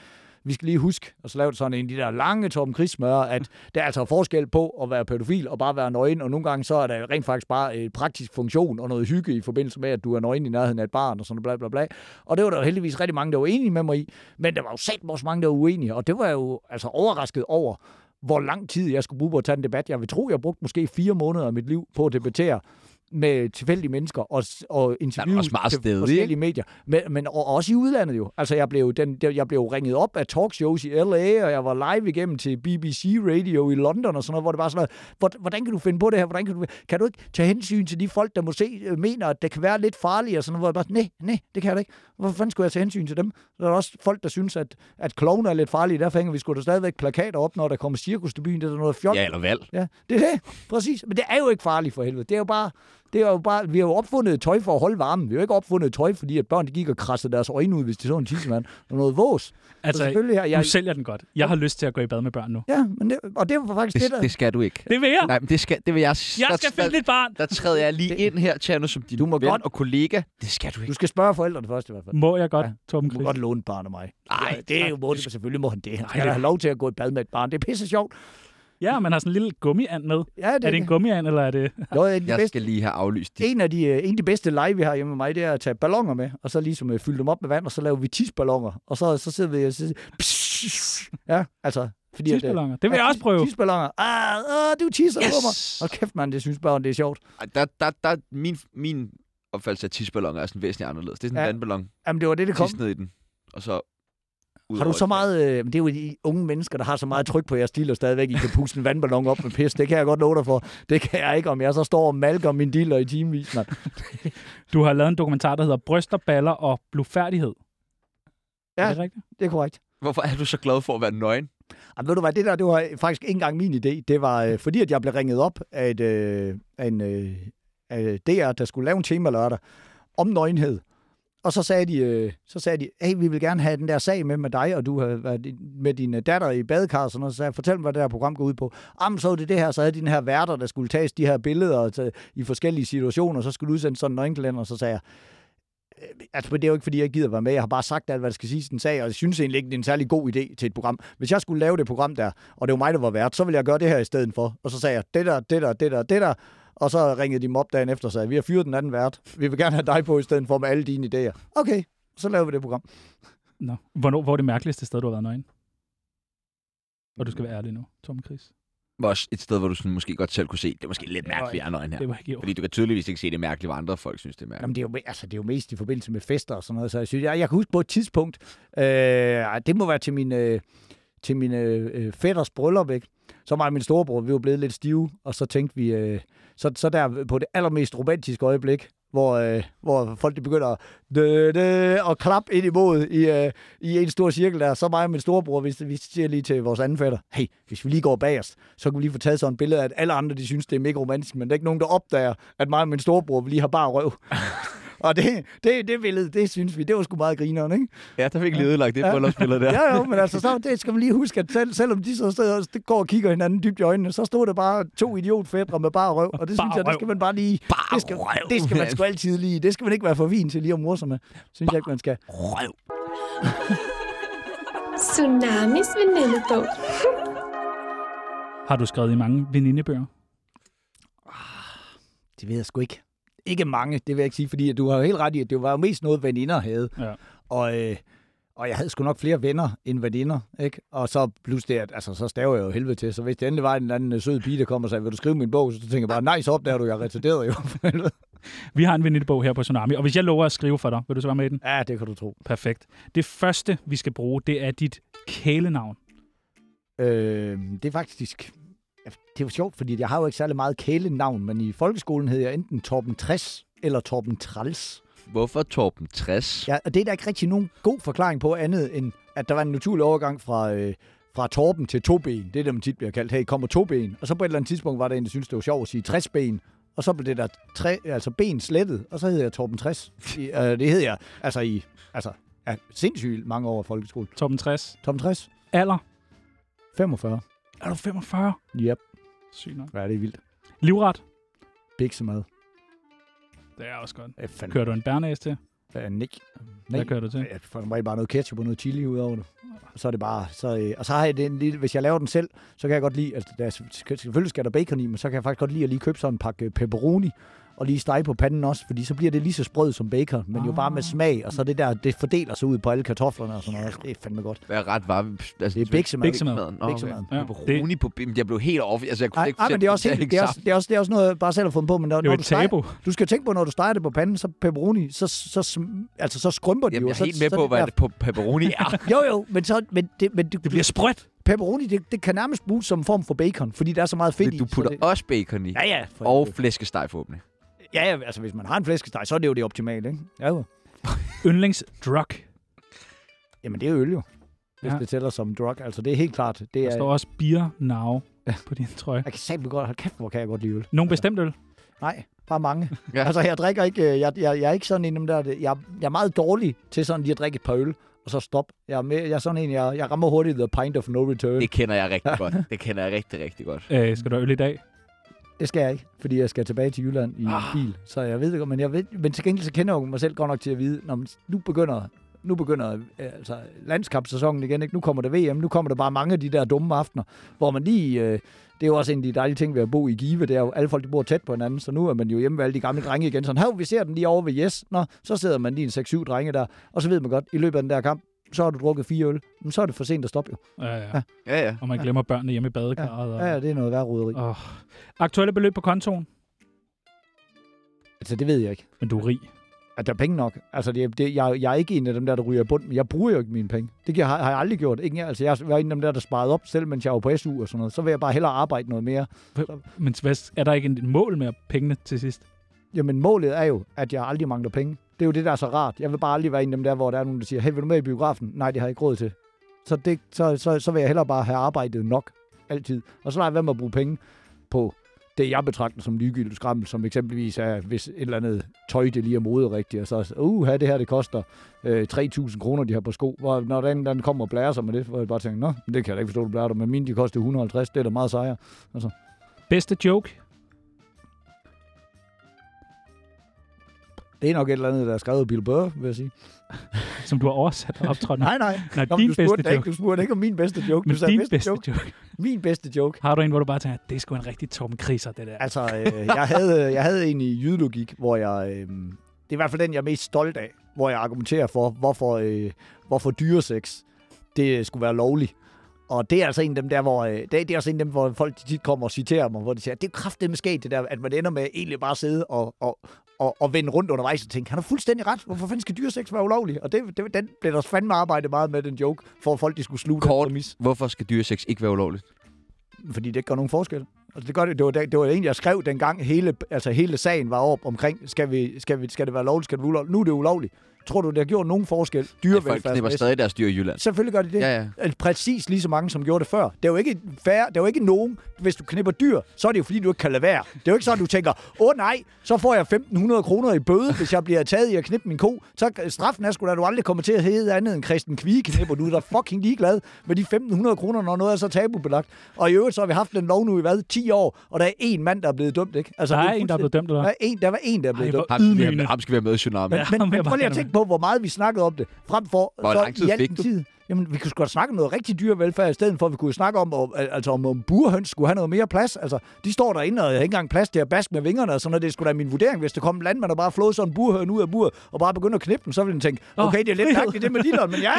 vi skal lige huske, og så lavede sådan en af de der lange Torben Chris smør, at der er altså forskel på at være pædofil og bare være nøgen, og nogle gange så er der rent faktisk bare en praktisk funktion og noget hygge i forbindelse med, at du er nøgen i nærheden af et barn og sådan bla bla bla. Og det var der jo heldigvis rigtig mange, der var enige med mig i, men der var jo sat også mange, der var uenige, og det var jeg jo altså overrasket over, hvor lang tid jeg skulle bruge på at tage en debat. Jeg vil tro, jeg brugte måske fire måneder af mit liv på at debattere med tilfældige mennesker og, og interviews meget til stedig, forskellige medier. Men, men og, og også i udlandet jo. Altså, jeg blev, den, jeg blev ringet op af talkshows i LA, og jeg var live igennem til BBC Radio i London og sådan noget, hvor det var sådan noget, "Hvor- hvordan kan du finde på det her? Hvordan kan, du, kan du ikke tage hensyn til de folk, der måske øh, mener, at det kan være lidt farligt og sådan noget, hvor jeg bare, nej, nej, det kan jeg da ikke. Hvorfor fanden skulle jeg tage hensyn til dem? Der er også folk, der synes, at, at klovne er lidt farlige. Derfor hænger vi skulle da stadigvæk plakater op, når der kommer cirkus til byen. Det er noget fjol. Ja, eller valg. Ja, det er det. Præcis. Men det er jo ikke farligt for helvede. Det er jo bare, det er jo bare, vi har jo opfundet tøj for at holde varmen. Vi har jo ikke opfundet tøj, fordi at børn de gik og krassede deres øjne ud, hvis de så en tissemand. Og noget vås. Altså, selvfølgelig har jeg... du sælger den godt. Jeg har lyst til at gå i bad med børn nu. Ja, men det, og det var faktisk det, Det, der... det skal du ikke. Det vil jeg. Nej, men det skal, det vil jeg... Jeg der, skal finde dit barn. Der træder jeg lige ind her, Tjerno, som din Du må ven godt- og kollega. Det skal du Du ikke. skal spørge forældrene først i hvert fald. Må jeg godt, Ja. Torben Du må godt låne et barn af mig. Ej, Ja, det er jo må, selvfølgelig må han det. Han skal have lov til at gå i bad med et barn. Det er pisse sjovt. Ja, man har sådan en lille gummiand med. Ja, det, Er det en gummiand, eller er det... Jo, en de Jeg bedste, skal lige have aflyst dit. en af de, øh, en af de bedste lege, vi har hjemme med mig, det er at tage ballonger med, og så ligesom øh, fylde dem op med vand, og så laver vi tisballoner, og så, så sidder vi og siger, ja, altså, fordi at, øh, Tidsballoner. Det vil jeg også prøve. Tisballoner. Ah, ah, du tisser yes. på mig. Hold kæft, mand, det synes børn, det er sjovt. Der, der, der, min, min opfattelse af tisballoner er sådan væsentligt anderledes. Det er sådan en Ja. vandballon. Jamen, det var det, det kom. Tis ned i den. Og så Har du så et- meget... Øh, det er jo de unge mennesker, der har så meget tryk på jeres diller stadigvæk. I kan puste en vandballon op med pis. Det kan jeg godt love dig for. Det kan jeg ikke, om jeg så står og malker min diller i timevis, mand. Du har lavet en dokumentar, der hedder Bryster, baller og blufærdighed. Ja. Er det rigtigt? Det er korrekt. Hvorfor er du så glad for at være nøgen? Jamen, ved du hvad, det der, det var faktisk ikke engang min idé. Det var øh, fordi, at jeg blev ringet op af, et, øh, af en øh, af DR, der skulle lave en tema lørdag om nøgenhed. Og så sagde de, øh, så sagde de, hey, vi vil gerne have den der sag med med dig, og du har været med din øh, datter i badekar og sådan noget. Så sagde jeg, fortæl mig, hvad det her program går ud på. Jamen, så var det det her, så havde de den her værter, der skulle tages de her billeder til, i forskellige situationer, og så skulle udsende sådan en nøgenkalender, og så sagde jeg, øh, altså, men det er jo ikke, fordi jeg gider være med. Jeg har bare sagt alt, hvad der skal siges i den sag, og jeg synes egentlig ikke, det er en særlig god idé til et program. Hvis jeg skulle lave det program der, og det var mig, der var vært, så ville jeg gøre det her i stedet for. Og så sagde jeg, det der, det der, det der, det der. Og så ringede de mig op dagen efter og sagde, vi har fyret den anden vært. Vi vil gerne have dig på i stedet for med alle dine idéer. Okay, så laver vi det program. Nå. Hvornår, hvor er det mærkeligste sted, du har været nøgen? Og du skal være ærlig nu, Tom Chris. Var også et sted, hvor du sådan, måske godt selv kunne se, det er måske lidt mærkeligt, at han her. Det var ikke. Fordi du kan tydeligvis ikke se det mærkeligt, hvor andre folk synes, det er mærkeligt. Jamen, det er, jo, altså, det er jo mest i forbindelse med fester og sådan noget. Så jeg, synes, jeg, jeg kan huske på et tidspunkt, øh, det må være til min, øh, til min øh, fætters bryllup, ikke? Så var min storebror, vi var blevet lidt stive, og så tænkte vi, øh, så, så der på det allermest romantiske øjeblik, hvor, øh, hvor folk de begynder at, dø, dø, og klappe ind imod i, øh, i en stor cirkel der. Så mig og min storebror, vi, vi siger lige til vores anden fætter, hey, hvis vi lige går bag os, så kan vi lige få taget sådan et billede af, at alle andre de synes, det er mega romantisk, men der er ikke nogen, der opdager, at mig og min storebror, vi lige har bare røv. og det, det, det billede, det synes vi, det var sgu meget grineren, ikke? Ja, der fik lige ødelagt det Ja. bryllupsbillede der. Ja, jo, men altså, så, det skal man lige huske, at selv, selvom de så steder, det går og kigger hinanden dybt i øjnene, så stod der bare to idiotfædre med bare røv, og det Bare synes jeg, det skal man bare lige... Bare det skal, røv. det skal man sgu altid lige... Det skal man ikke være for vin til lige at morse med. Synes jeg ikke, man skal. Røv. Tsunamis venindebog. Har du skrevet i mange venindebøger? Det ved jeg sgu ikke. Ikke mange, det vil jeg ikke sige, fordi du har jo helt ret i, at det var jo mest noget, veninder havde. Ja. Og, øh, og jeg havde sgu nok flere venner end veninder, ikke? Og så plus det, at altså, så staver jeg jo helvede til. Så hvis det endelig var en eller anden øh, sød pige, der kom og sagde, vil du skrive min bog? Så tænker jeg bare, nej, så opdager du, jeg er retarderet jo. Vi har en venindebog her på Tsunami, og hvis jeg lover at skrive for dig, vil du så være med i den? ja, det kan du tro. Perfekt. Det første, vi skal bruge, det er dit kælenavn. Øh, det er faktisk... Det var sjovt, fordi jeg har jo ikke særlig meget kælenavn, men i folkeskolen hed jeg enten Torben 60 eller Torben Træls. Hvorfor Torben 60? Ja, og det er der ikke rigtig nogen god forklaring på andet, end at der var en naturlig overgang fra, øh, fra Torben til toben. Det er det, man tit bliver kaldt. Hey, kommer toben. Og så på et eller andet tidspunkt var der en, der syntes, det var sjovt at sige 60 ben. Og så blev det der tre, altså ben slettet, og så hed jeg Torben 60. I, øh, det hed jeg altså i altså, ja, sindssygt mange år i folkeskole. Torben 60. Torben 60, Alder. 45. Er du 45? Yep, Sygt nok. ja, det er vildt. Livret. Biksemad. Det er også godt. Øh, fandme. Kører du en bernæs til? Øh, Nick. Hvad kører du til? Jeg får regel bare noget ketchup og noget chili ud over det. Og så er det bare... Så, øh, og så har jeg det en lille... Hvis jeg laver den selv, så kan jeg godt lide... Altså, der, er- selvfølgelig skal der bacon i, men så kan jeg faktisk godt lide at lige købe sådan en pakke pepperoni og lige stege på panden også, fordi så bliver det lige så sprød som bacon, men jo bare med smag, og så det der, det fordeler sig ud på alle kartoflerne og sådan noget. Det er fandme godt. Hvad ret var? Altså, Det er biksemad. Biksemad. Nå, okay. Ja, på bim. Jeg blev helt off. Altså, jeg kunne Nej, ikke nej, men det er, også, helt, det, er også, det, er også, det er også noget, jeg bare selv har fundet på, men når, Det er når du, steger, du skal tænke på, når du steger det på panden, så pepperoni, så, så, altså, så skrumper de Jamen, jo. jeg er så, helt med så på, det hvad det på pepperoni er. Jo, jo, men, så, men, det, men du, Det bliver sprødt. pepperoni, det, det kan nærmest bruges som en form for bacon, fordi der er så meget fedt i. Du putter det, også bacon i. Ja, ja. For, Og flæskesteg forhåbentlig. Ja, altså hvis man har en flæskesteg, så er det jo det optimale, ikke? Ja, jo. Yndlingsdrug. Jamen, det er øl jo, hvis Ja. det tæller som drug. Altså, det er helt klart. Det Der er, står også beer now på din trøje. jeg kan satme godt, hold kæft, hvor kan jeg godt lide øl. Nogen bestemt øl? Nej, bare mange. Ja. ja. Altså, jeg drikker ikke, øh, jeg, jeg, jeg er ikke sådan en af dem der, jeg, jeg er meget dårlig til sådan lige at drikke et par øl, og så stop. Jeg er, med, jeg er sådan en, jeg, jeg rammer hurtigt the pint of no return. Det kender jeg rigtig godt. Det kender jeg rigtig, rigtig godt. Øh, skal du have øl i dag? Det skal jeg ikke, fordi jeg skal tilbage til Jylland i ah. bil. Så jeg ved det godt, men, jeg ved, men til gengæld så kender jeg mig selv godt nok til at vide, når nu begynder, nu begynder øh, altså, landskampsæsonen igen. Ikke? Nu kommer der VM, nu kommer der bare mange af de der dumme aftener, hvor man lige... Øh, det er jo også en af de dejlige ting ved at bo i Give, det er jo, alle folk de bor tæt på hinanden, så nu er man jo hjemme ved alle de gamle drenge igen. Sådan, hov, vi ser den lige over ved Yes. Nå, så sidder man lige en 6-7 drenge der, og så ved man godt, i løbet af den der kamp, så har du drukket fire øl. Men så er det for sent at stoppe jo. Ja, ja. Ja, ja. Og man glemmer børnene hjemme i badekarret. Og... Ja, ja, det er noget værre roderi. Oh. Aktuelle beløb på kontoen? Altså, det ved jeg ikke. Men du er rig. at der er penge nok. Altså, det, det, jeg, jeg er ikke en af dem der, der ryger i bund, men jeg bruger jo ikke mine penge. Det har, har jeg aldrig gjort. Ikke, altså, jeg var en af dem der, der sparede op, selv mens jeg var på SU og sådan noget. Så vil jeg bare hellere arbejde noget mere. Men hvad, er der ikke et mål med pengene til sidst? Jamen, målet er jo, at jeg aldrig mangler penge. Det er jo det, der er så rart. Jeg vil bare aldrig være en af dem der, hvor der er nogen, der siger, hey, vil du med i biografen? Nej, det har jeg ikke råd til. Så, det, så, så, så vil jeg hellere bare have arbejdet nok altid. Og så lader jeg være med at bruge penge på det, jeg betragter som ligegyldigt skrammel, som eksempelvis er, hvis et eller andet tøj, det lige er mode rigtigt, og så, uh, det her, det koster øh, 3.000 kroner, de her på sko. Hvor, når den, den kommer og blærer sig med det, hvor jeg bare tænker, nå, det kan jeg da ikke forstå, du blærer dig, men mine, de koster 150, det er da meget sejere. Altså, Bedste joke? Det er nok et eller andet, der er skrevet af Bill Burr, vil jeg sige. som du har oversat og optrådt. Nej, nej. Nej, Nå, din du, bedste ikke, joke. du spurgte ikke om min bedste joke. Men du din bedste, bedste joke. joke. Min bedste joke. Har du en, hvor du bare tænker, det er sgu en rigtig Torben Kriser, det der. Altså, øh, jeg, havde, jeg havde en i jydelogik, hvor jeg... Øh, det er i hvert fald den, jeg er mest stolt af, hvor jeg argumenterer for, hvorfor, øh, hvorfor dyresex, det skulle være lovligt. Og det er altså en af dem der, hvor, øh, det, er, det er altså en af dem, hvor folk tit kommer og citerer mig, hvor de siger, det er kraftigt med skægt, det der, at man ender med egentlig bare at sidde og, og, og, og vende rundt undervejs og tænke, han har fuldstændig ret. Hvorfor fanden skal dyresex være ulovligt? Og det, det, den blev der fandme arbejdet meget med, den joke, for at folk de skulle sluge den Kort, præmis. hvorfor skal dyresex ikke være ulovligt? Fordi det ikke gør nogen forskel. Altså, det, gør det, det, var, det, det var egentlig, jeg skrev dengang, hele, altså hele sagen var op omkring, skal, vi, skal, vi, skal det være lovligt, skal det være ulovligt? Nu er det ulovligt. Tror du, det har gjort nogen forskel? Folk knipper stadig deres dyr i Jylland. Selvfølgelig gør de det. Ja, ja. Præcis lige så mange, som gjorde det før. Det er jo ikke fair, det er jo ikke nogen, hvis du knipper dyr, så er det jo fordi, du ikke kan lade være. Det er jo ikke sådan, du tænker, åh nej, så får jeg 1.500 kroner i bøde, hvis jeg bliver taget i at knippe min ko. Så straffen er sgu da, du aldrig kommer til at hedde andet end Christen Kvige-knipper. Du er da fucking ligeglad med de 1.500 kroner, når noget er så tabubelagt. Og i øvrigt, så har vi haft den lov nu i hvad? 10 år, og der er én mand, der er blevet dømt, ikke? Altså, Der er en, der er blevet dømt, eller Der, er en, der var en, der er blevet Ej, dømt. Ham, ham skal have med i Tsunami. Ja. Ja. Men, men jeg prøv lige at tænke på, hvor meget vi snakkede om det. Frem for Hvor så lang tid fik du? Tid, jamen, vi kunne sgu da snakke om noget rigtig dyrevelfærd, i stedet for, at vi kunne snakke om, om, altså, om, om burhøns skulle have noget mere plads. Altså, de står derinde, og jeg har ikke engang plads til at baske med vingerne, og sådan noget. Det skulle da min vurdering, hvis der kom en landmand, der bare flåede sådan en burhøn ud af buret, og bare begynder at knippe den, så ville den tænke, okay, det er lidt mærkeligt det med lilleren, men ja,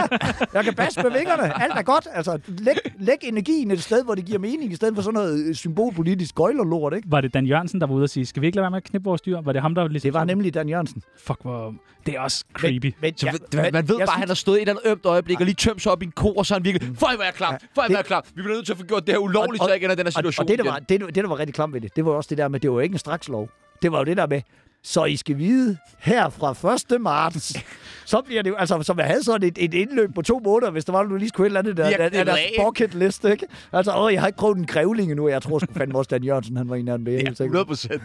jeg kan baske med vingerne. Alt er godt. Altså, læg, læg energien et sted, hvor det giver mening, i stedet for sådan noget øh, symbolpolitisk gøjlerlort, ikke? Var det Dan Jørgensen, der var ude og sige, skal vi ikke lade være med at knippe vores dyr? Var det ham, der ligesom... Det var nemlig Dan Jørgensen. Fuck, hvor... Det er også creepy. Men, Så ja, ja, man, man ved jeg bare, at han har stået i et eller andet ømt øjeblik og lige tømt sig op i en ko, og så er han virkelig, føj, hvor er jeg klar, føj, hvor er jeg klar. Vi bliver nødt til at få gjort det her ulovligt, Og- så jeg ikke ender i den her situation og det, der var, det, det, der var rigtig klamt ved det, det var også det der med, det var jo ikke en strakslov. Det var jo det der med, så I skal vide, her fra 1. marts, så bliver det altså, som jeg havde sådan et, et indløb på to måneder, hvis der var, du lige skulle et eller andet der, der, bucket list, ikke? Altså, åh, jeg har ikke prøvet en grævling endnu, og jeg tror sgu fandme også, Dan Jørgensen, han var en af dem. det er Ja, helt sikker 100 på. procent.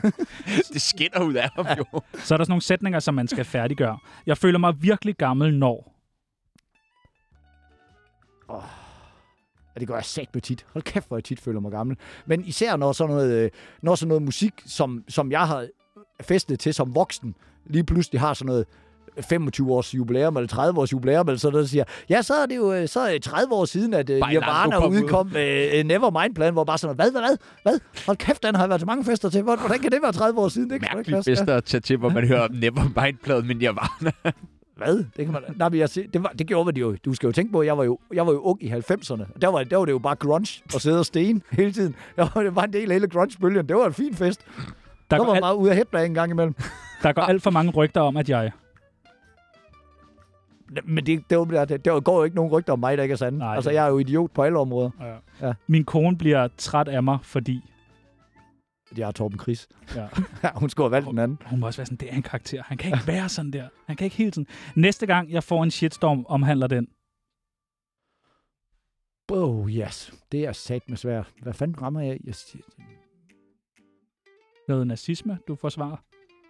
det skinner ud af ham jo. Så er der sådan nogle sætninger, som man skal færdiggøre. Jeg føler mig virkelig gammel, når... Ja, det gør jeg sagt med tit. Hold kæft, hvor jeg tit føler mig gammel. Men især når sådan noget, øh, når sådan noget musik, som, som jeg har festet til som voksen, lige pludselig har sådan noget 25 års jubilæum, eller 30 års jubilæum, eller sådan noget, der siger, ja, så er det jo øh, så er det 30 år siden, at uh, Nirvana kom ud. udkom med uh, Nevermind-pladen, hvor bare sådan, noget, hvad, hvad, hvad, hvad? Hold kæft, den har jeg været til mange fester til. Hvor- Hvordan kan det være 30 år siden? Det Mærkeligt passe. fester at tage til, hvor man hører Nevermind-pladen, men jeg var Hvad? Det, kan man, nej, men jeg, se- det, var, det gjorde vi jo. Du skal jo tænke på, at jeg var jo, jeg var jo ung i 90'erne. Der var, der var det jo bare grunge og sidde og sten hele tiden. Jeg var, det var en del af hele grunge-bølgen. Det var en fin fest. Der Der var alt, meget ude af headbang en gang imellem. der går alt for mange rygter om, at jeg... Men det, det, var, det, der går jo ikke nogen rygter om mig, der ikke er sande. Nej, altså, det- jeg er jo idiot på alle områder. Ja. Ja. Min kone bliver træt af mig, fordi... Jeg er Torben Chris. Ja. Ja, hun skulle have valgt den anden. Hun må også være sådan, det er en karakter. Han kan ikke være sådan der. Han kan ikke hele tiden. Næste gang, jeg får en shitstorm, omhandler den. Oh, yes. Det er sat med svært. Hvad fanden rammer jeg? jeg siger, Noget nazisme, du forsvarer.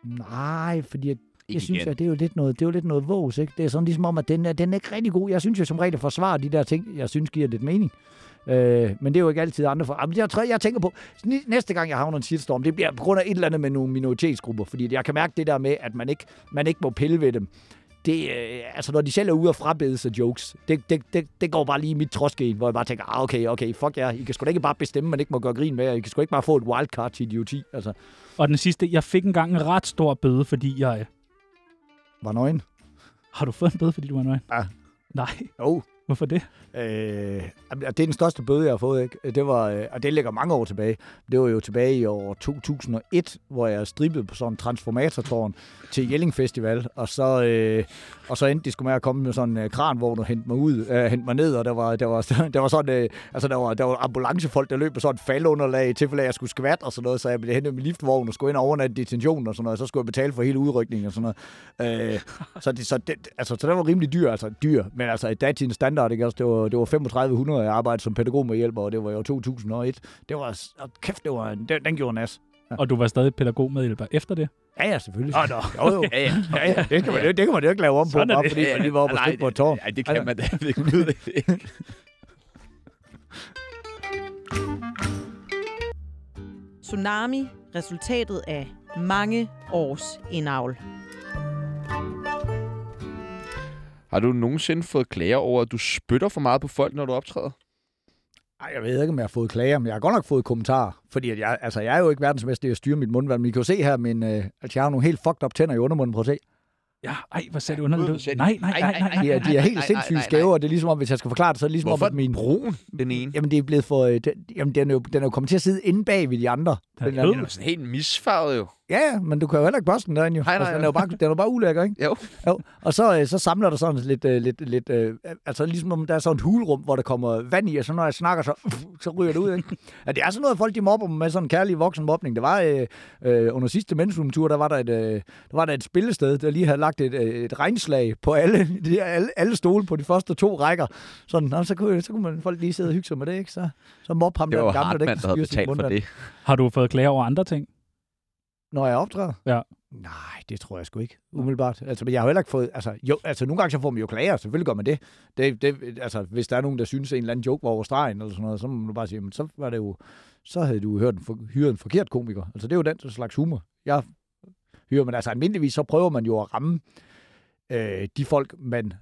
nej, fordi jeg, jeg synes, igen. at det er jo lidt noget, det er jo lidt noget vås, ikke? Det er sådan ligesom om, at den er, den er ikke rigtig god. Jeg synes jo som regel at forsvare de der ting, jeg synes giver lidt mening. Øh, men det er jo ikke altid andre for. Jamen, jeg, tror, jeg tænker på, næste gang jeg havner en shitstorm, det bliver på grund af et eller andet med nogle minoritetsgrupper. Fordi jeg kan mærke det der med, at man ikke, man ikke må pille ved dem. Det, øh, altså, når de selv er ude og frabede sig jokes, det, det, det, det går bare lige i mit trodsgen, hvor jeg bare tænker, ah, okay, okay, fuck jer. I kan sgu da ikke bare bestemme, man ikke må gøre grin med jer. I kan sgu ikke bare få et wildcard til idioti. Altså, Og den sidste, jeg fik engang en ret stor bøde, fordi jeg... var nøgen. Har du fået en bøde, fordi du var nøgen? Ja. Nej, Jo, hvorfor det? Øh, det er den største bøde, jeg har fået, ikke? Det var, øh, og det ligger mange år tilbage. Det var jo tilbage i år 2001, hvor jeg strippede på sådan en transformatortårn til Jelling Festival, og så, øh, og så endte de skulle med at komme med sådan en øh, kranvogn og hente mig ud, øh, hente mig ned, og der var, der var, der var sådan, øh, altså der var, der var ambulancefolk, der løb på sådan et faldunderlag i tilfælde af, at jeg skulle skvat og sådan noget, så jeg blev hentet med liftvogn og skulle ind og overnatte i og sådan noget, og så skulle jeg betale for hele udrykningen og sådan noget. Øh, så, det, så, det, altså, så det var rimelig dyr, altså dyr, men altså i datidens standard, ikke? Altså, det var, det var 3500, jeg arbejdede som pædagog med hjælper, og det var jo 2001. Det var, og kæft, det var, en- den, den gjorde nas. Og du var stadig pædagog medhjælper efter det? Ja, ja, selvfølgelig. Åh, nå. Jo, jo. Ja, ja. ja, ja. Det, kan man, det, det kan man jo ikke lave om på, Sådan er bare det. fordi man lige var oppe og støtte på et tårn. Nej, det kan man da ikke. Tsunami, resultatet af mange års indavl. Har du nogensinde fået klager over, at du spytter for meget på folk, når du optræder? Ej, jeg ved ikke, om jeg har fået klager, men jeg har godt nok fået kommentarer. Fordi at jeg, altså, jeg er jo ikke verdensmester i at styre mit mundvand, men I kan jo se her, men, øh, at jeg har nogle helt fucked up tænder i undermunden. Prøv at se. Ja, ej, hvor ser det underligt ud. Nej, nej, nej, nej, nej. De er, de er helt nej, sindssygt nej, skæve, nej. og det er ligesom om, hvis jeg skal forklare det, så er det ligesom Hvorfor om, at min... brun, den ene? Jamen, det er blevet for... Øh, den, jamen, den er, jo, den er jo kommet til at sidde inde bag ved de andre. Den er Den er- er sådan helt misfarvet jo. Ja, ja, men du kan jo heller ikke børste den derinde jo. Nej, nej, altså, den er jo bare, den er jo bare ulækker, ikke? Jo. jo. Og så, øh, så samler der sådan lidt, øh, lidt, lidt øh, altså ligesom om der er sådan et hulrum, hvor der kommer vand i, og så når jeg snakker, så, så ryger det ud, ikke? Ja, det er sådan noget, folk de mobber med sådan en kærlig voksenmobning. Det var øh, øh, under sidste mensumtur, der var der et, øh, der var der et spillested, der lige havde lagt et, øh, et regnslag på alle, de, alle, alle stole på de første to rækker. Sådan, nå, så, kunne, så kunne man folk lige sidde og hygge sig med det, ikke? Så, så mob ham Det der var gamle, Hartmann, der havde styre sit betalt for det. Har du fået klager over andre ting? Når jeg optræder? Ja. Nej, det tror jeg sgu ikke, umiddelbart. Altså, men jeg har heller ikke fået... Altså, jo, altså nogle gange så får man jo klager, selvfølgelig gør man det. det, det altså, hvis der er nogen, der synes, at en eller anden joke var over stregen, eller sådan noget, så må man bare sige, men så var det jo... Så havde du hørt en, for, hyret en forkert komiker. Altså, det er jo den slags humor. Jeg hyrer, men altså almindeligvis, så prøver man jo at ramme øh, de folk, man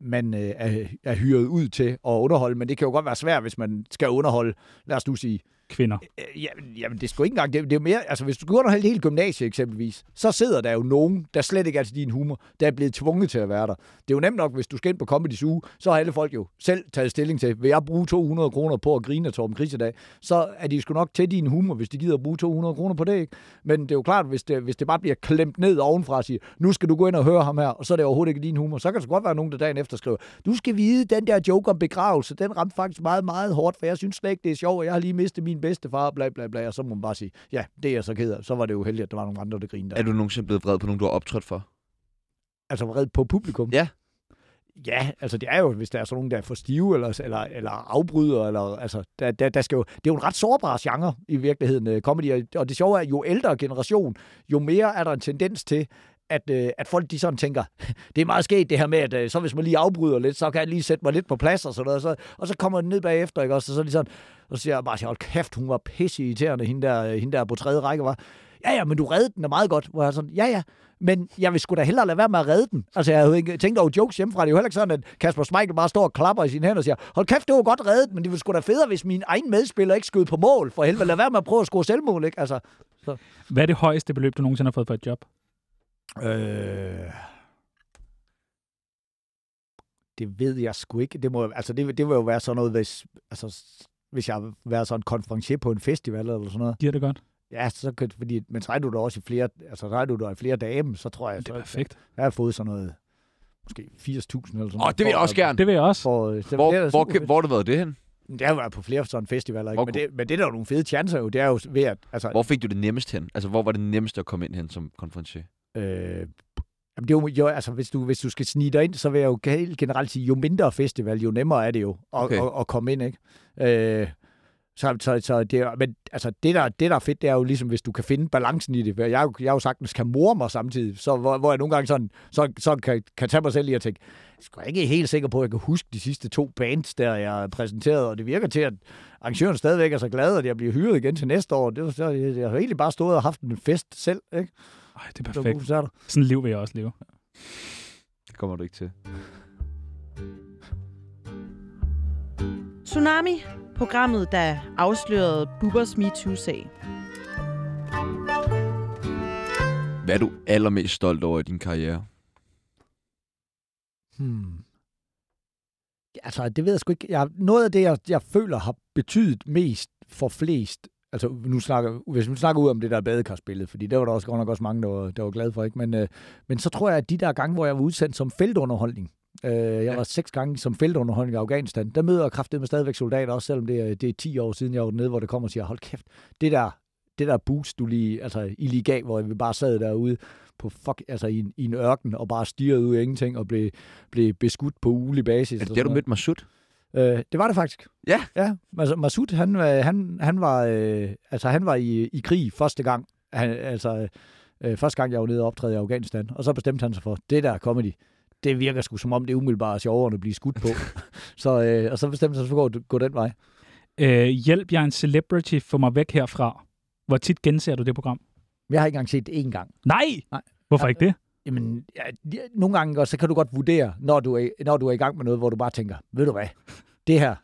man øh, er, er hyret ud til at underholde, men det kan jo godt være svært, hvis man skal underholde, lad os nu sige, Kvinder. Ja, Jamen, jamen, det er sgu ikke engang... Det, det er mere... Altså, hvis du går et helt gymnasie eksempelvis, så sidder der jo nogen, der slet ikke er til din humor, der er blevet tvunget til at være der. Det er jo nemt nok, hvis du skal ind på Comedy uge, så har alle folk jo selv taget stilling til, vil jeg bruge 200 kroner på at grine af Torben Chris i dag, så er de sgu nok til din humor, hvis de gider at bruge 200 kroner på det, ikke? Men det er jo klart, hvis det, hvis det bare bliver klemt ned ovenfra og siger, nu skal du gå ind og høre ham her, og så er det overhovedet ikke din humor, så kan det sgu godt være nogen, der dagen efter skriver, du skal vide, den der joke om begravelse, den ramte faktisk meget, meget hårdt, for jeg synes slet ikke, det er sjovt, og jeg har lige mistet min bedstefar, bla bla bla, og så må man bare sige, ja, det er jeg så ked af. Så var det jo heldigt, at der var nogle andre, der grinede. Er du nogensinde blevet vred på nogen, du har optrådt for? Altså vred på publikum? Ja. Ja, altså det er jo, hvis der er sådan nogen, der er for stive, eller, eller, eller afbryder, eller, altså, der, der, der skal jo, det er jo en ret sårbar genre i virkeligheden, øh, comedy, og- og det sjove er, jo ældre generation, jo mere er der en tendens til, at, øh, at folk de sådan tænker, det er meget sket det her med, at øh, så hvis man lige afbryder lidt, så kan jeg lige sætte mig lidt på plads og sådan noget, og så, og så kommer den ned bagefter, ikke også, og så så, lige sådan, og så siger jeg bare, hold kæft, hun var pisse irriterende, hende der, øh, hende der på tredje række var. Ja, ja, men du reddede den er meget godt. Hvor jeg sådan, ja, ja, men jeg vil sgu da hellere lade være med at redde den. Altså, jeg havde jo ikke tænkt over jokes hjemmefra. Det er jo heller ikke sådan, at Kasper Schmeichel bare står og klapper i sine hænder og siger, hold kæft, det var godt reddet, men det ville sgu da federe, hvis min egen medspiller ikke skød på mål. For helvede, lad være med at prøve at score selvmål, ikke? Altså, Hvad er det højeste beløb, du nogensinde har fået for et job? Øh... Det ved jeg sgu ikke. Det, må, altså det, det vil jo være sådan noget, hvis, altså, hvis jeg har været sådan en konferencier på en festival eller sådan noget. Giver det godt? Ja, så kan, fordi, men så er du der også i flere, altså så er du der i flere dage, så tror jeg, Det er så, perfekt. jeg har fået sådan noget, måske 80.000 eller sådan Åh, noget. det vil jeg for- også gerne. Det vil jeg også. For, øh, det, Hvor, det er hvor, fedt. hvor har du været det hen? Det har været på flere sådan festivaler, ikke? Hvor Men, det, men det er der jo nogle fede chancer jo. Det er jo ved at... Altså, Hvor fik du det nemmest hen? Altså, hvor var det nemmest at komme ind hen som konferencier? Øh, jamen det er jo, jo, altså, hvis du, hvis du skal snige dig ind, så vil jeg jo generelt sige, jo mindre festival, jo nemmere er det jo at, Okay. at, at komme ind, ikke? Øh, så, så, så det, men altså, det, der, det, der er fedt, det er jo ligesom, hvis du kan finde balancen i det. Jeg, jeg har jo sagtens kan mor mig samtidig, så, hvor, hvor jeg nogle gange sådan, så, så kan, kan tage mig selv i at tænke, jeg er ikke helt sikker på, at jeg kan huske de sidste to bands, der jeg præsenterede, og det virker til, at arrangøren stadigvæk er så glad, at jeg bliver hyret igen til næste år. Det var, så, jeg, jeg har egentlig bare stået og haft en fest selv, ikke? Ej, det er perfekt. koncerter. Sådan et liv vil jeg også leve. Det kommer du ikke til. Tsunami, programmet, der afslørede Bubbers MeToo-sag. Hvad er du allermest stolt over i din karriere? Hmm. Altså, det ved jeg sgu ikke. Jeg, noget af det, jeg, jeg føler har betydet mest for flest, altså nu snakker, hvis vi snakker ud om det der badekarspillet, fordi der var der også godt nok også mange, der var, der var glade for, ikke? Men, øh, men så tror jeg, at de der gange, hvor jeg var udsendt som feltunderholdning, øh, jeg ja. var seks gange som feltunderholdning i Afghanistan, der møder jeg kraftet med stadigvæk soldater, også selvom det er, det er 10 år siden, jeg var dernede, hvor det kommer og siger, hold kæft, det der, det der boost, du lige, altså, I lige gav, hvor vi bare sad derude på fuck, altså i, en, i en ørken og bare stirrede ud af ingenting og blev, blev beskudt på ugelig basis. Er det der, du mødte Masud? Øh, det var det faktisk. Ja. Ja, altså Masud, han, øh, han, han var, øh, altså, han var i, i krig første gang. Han, altså, øh, første gang, jeg var nede og optræde i Afghanistan. Og så bestemte han sig for, det der comedy, det virker sgu som om, det er umiddelbart sjovere at blive skudt på. så, øh, og så bestemte han sig for at gå, gå den vej. Øh, hjælp, jeg er en celebrity, få mig væk herfra. Hvor tit genser du det program? Jeg har ikke engang set det én gang. Nej! Nej. Hvorfor Ja. ikke det? Jamen, ja, nogle gange så kan du godt vurdere, når du, er, når du er i gang med noget, hvor du bare tænker, ved du hvad, det her,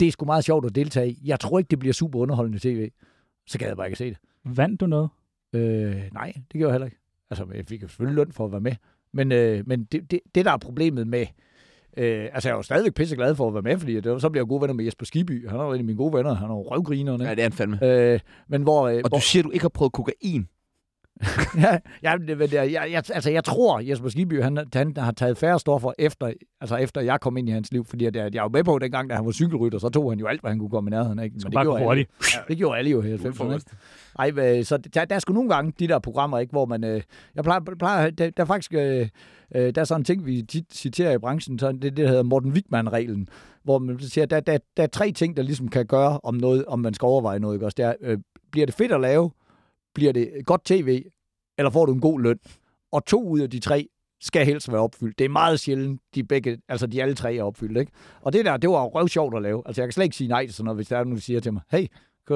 det er sgu meget sjovt at deltage i. Jeg tror ikke, det bliver super underholdende tv. Så gad jeg bare ikke at se det. Vandt du noget? Øh, nej, det gjorde jeg heller ikke. Altså, jeg fik selvfølgelig løn for at være med. Men, øh, men det, det, det, der er problemet med... Øh, altså, jeg er jo stadigvæk pisse glad for at være med, fordi det, var- så bliver jeg gode venner med Jesper Skiby. Han er jo en af mine gode venner. Han er jo røvgriner. Ja, Ja, det er han fandme. øh, men hvor... Øh, Og hvor du siger, du ikke har prøvet kokain. ja, ja, det, men det, jeg, jeg, altså, jeg tror, Jesper Skibby, han, han har taget færre stoffer efter, altså efter jeg kom ind i hans liv, fordi at, jeg, jeg var med på dengang, da han var cykelrytter, så tog han jo alt, hvad han kunne komme i nærheden af. ikke? Men bare gå gjorde. Alle, ja, det gjorde alle jo i 90'erne. ikke? Ej, så der, der er sgu nogle gange de der programmer, ikke, hvor man... Øh, jeg plejer, plejer der, der er faktisk... Øh, øh, der er sådan en ting, vi tit citerer i branchen, så det, det der hedder Morten Wigman-reglen, hvor man siger, der, der, der er tre ting, der ligesom kan gøre, om, noget, om man skal overveje noget. Ikke? Også det er, øh, bliver det fedt at lave? Bliver det godt tv? Eller får du en god løn? Og to ud af de tre skal helst være opfyldt. Det er meget sjældent, de begge, altså de alle tre er opfyldt, ikke? Og det der, det var jo røvsjovt at lave. Altså jeg kan slet ikke sige nej til sådan noget, hvis der er nogen, der siger til mig, hey,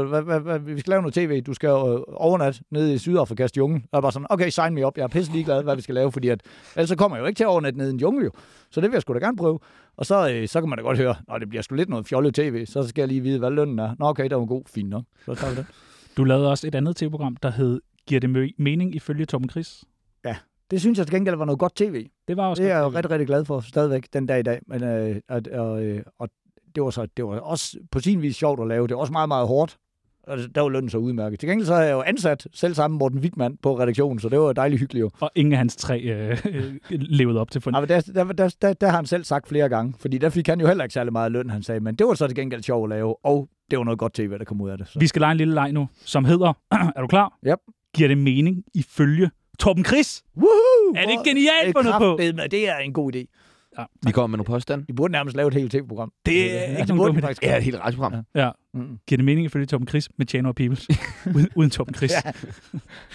hvad, hvad, hvad, vi skal lave noget tv, du skal øh, overnatte nede i Sydafrikas jungle. Og jeg var sådan, okay, sign me up, jeg er pisse ligeglad, hvad vi skal lave, fordi at, ellers så kommer jeg jo ikke til at overnatte nede i en jungle jo. Så det vil jeg sgu da gerne prøve. Og så, øh, så kan man da godt høre, når det bliver sgu lidt noget fjollet tv, så skal jeg lige vide, hvad lønnen er. Nå okay, der var god, fint nok. Så tager vi det. Du lavede også et andet tv-program, der hed Giver det mening ifølge Torben Chris? Det synes jeg til gengæld var noget godt tv. Det var også Det er jeg jo rigtig, rigtig glad for stadigvæk den dag i dag. Men, øh, og, og, øh, og det var, så, det var også på sin vis sjovt at lave. Det var også meget, meget hårdt. Og der var lønnen så udmærket. Til gengæld så har jeg jo ansat selv sammen Morten Wigman på redaktionen, så det var dejligt hyggeligt jo. Og ingen af hans tre øh, øh, levede op til for Ja, men der, der, der, der, der, har han selv sagt flere gange, fordi der fik han jo heller ikke særlig meget løn, han sagde. Men det var så til gengæld sjovt at lave, og det var noget godt tv, der kom ud af det. Så. Vi skal lege en lille leg nu, som hedder, er du klar? Yep. Giver det mening ifølge Torben Chris? Woohoo! Er det ikke genialt fundet på? Det er en god idé. Ja, Vi kommer med nogle påstand. Vi burde nærmest lave et helt tv-program. Det er Ja, ikke det nogen faktisk. Ja, et helt radioprogram. Ja. ja. Mm. Giver det mening ifølge Torben Chris med Tjano og Peoples? uden, uden Torben Chris. Ja.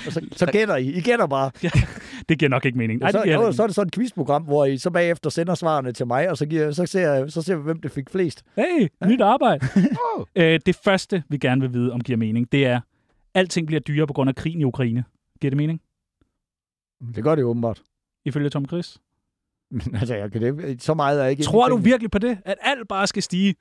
Og så, så gætter I. I gætter bare. Det giver nok ikke mening. Nej, så, det jo, ikke. så er det sådan et quizprogram, hvor I så bagefter sender svarene til mig, og så, giver, så, ser, jeg- så ser vi, hvem det fik flest. Hey, nyt arbejde. øh, det første, vi gerne vil vide, om giver mening, det er, alting bliver dyrere på grund af krigen i Ukraine. Giver det mening? Det gør det jo åbenbart. Ifølge Tom Chris? Men altså, jeg kan det, så meget er jeg ikke... Tror du virkelig på det? At alt bare skal stige?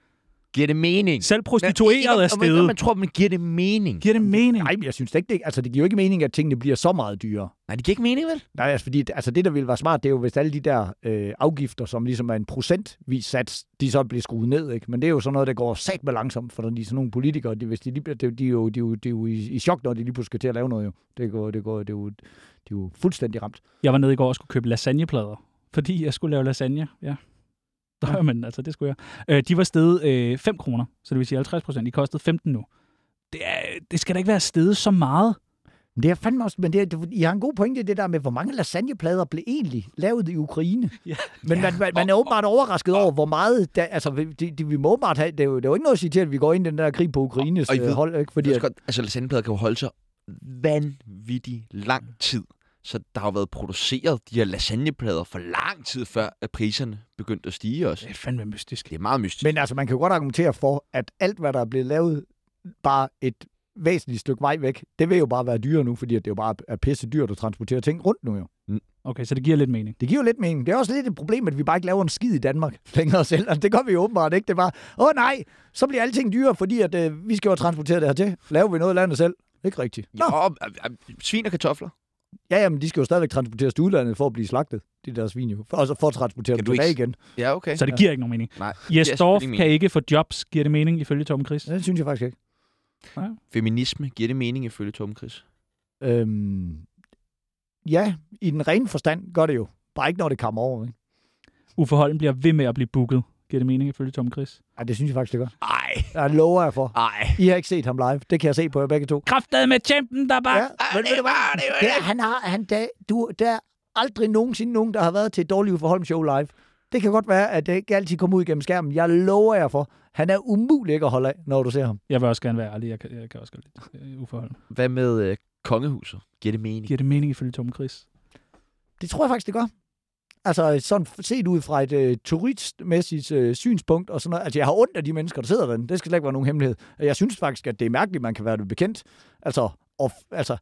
Giver det mening? Selv prostitueret er Og man, stedet. man tror, man giver det mening. Giver det mening? Nej, men jeg synes da ikke, det, altså, det giver jo ikke mening, at tingene bliver så meget dyrere. Nej, det giver ikke mening, vel? Nej, altså, fordi, altså det, der ville være smart, det er jo, hvis alle de der øh, afgifter, som ligesom er en procentvis sats, de så bliver skruet ned, ikke? Men det er jo sådan noget, der går sat med langsomt, for de er sådan nogle politikere, de, hvis de, lige, bliver- de, de, er jo, de, er jo, de er jo i, i chok, når de lige pludselig skal til at lave noget, jo. Det går, det går, det er jo, de er jo fuldstændig ramt. Jeg var nede i går og skulle købe lasagneplader, fordi jeg skulle lave lasagne. Ja. Nå, ja. men altså, det skulle jeg. Øh, de var steget øh, 5 kroner, så det vil sige 50 procent. De kostede 15 nu. Det, er, det skal da ikke være steget så meget. Men det er fandme også, men det, er- det, I har en god pointe, det der med, hvor mange lasagneplader blev egentlig lavet i Ukraine. Ja. Men man, man, man er åbenbart overrasket over, hvor meget, der, altså vi- de, de, vi må åbenbart have, det er, jo, det er jo ikke noget at sige til, at vi går ind i den der krig på Ukraines Og I øh, ved- hold, ikke? Fordi, Fordi at, godt, altså, lasagneplader kan jo holde sig vanvittig lang tid. Så der har jo været produceret de her lasagneplader for lang tid før, at priserne begyndte at stige også. Det er fandme mystisk. Det er meget mystisk. men altså, man kan jo godt argumentere for, at alt, hvad der er blevet lavet, bare et væsentligt stykke vej væk, det vil jo bare være dyrere nu, fordi at det jo bare er pisse dyrt at transportere ting rundt nu jo. Okay, så det giver lidt mening. Det giver jo lidt mening. Det er også lidt et problem, at vi bare ikke laver en skid i Danmark længere selv. Altså, det gør vi jo åbenbart ikke. Det bare, åh nej, så bliver alting dyrere, fordi at, øh, vi skal jo transportere det hertil. Laver vi noget af landet selv? Ikke rigtigt. Nå. Jo, øh, øh, svin og kartofler. Ja, jamen, de skal jo stadigvæk transporteres til udlandet for at blive slagtet. De der svin jo. For, og så for at transportere Kan dem du ikke tilbage igen. Ja, okay. Så det giver ikke nogen mening. Nej, Jes Dorf kan ikke få jobs. Giver det mening ifølge Torben Chris? Det synes jeg faktisk ikke. Feminisme, giver det mening ifølge Torben Chris? Øhm, ja, i den rene forstand gør det jo. Bare ikke, når det kommer over. Ikke? Uffe Holm bliver ved med at blive booket. Giver det mening ifølge Torben Chris? Ej, det synes jeg faktisk, det gør. Ej, Jeg lover jer for. Ej. I har ikke set ham live. Det kan jeg se på jer begge to. Kraftet med champen, der bare... Ja, men ved du hvad? Det er, han har, han, der, du, der er aldrig nogensinde nogen, der har været til et dårligt for Holm Show live. Det kan godt være, at det ikke altid kommer ud gennem skærmen. Jeg lover jer for. Han er umulig ikke at holde af, når du ser ham. Jeg vil også gerne være ærlig. Jeg kan, jeg kan også godt lide øh, uforhold. Hvad med øh, kongehuset? Giver det mening? Giver det mening ifølge Tom Chris? Det tror jeg faktisk, det gør. Altså sådan set ud fra et øh, turistmæssigt øh, synspunkt og sådan noget. Altså jeg har ondt af de mennesker, der sidder derinde. Det skal slet ikke være nogen hemmelighed. Jeg synes faktisk, at det er mærkeligt, at man kan være det bekendt. Altså, og, altså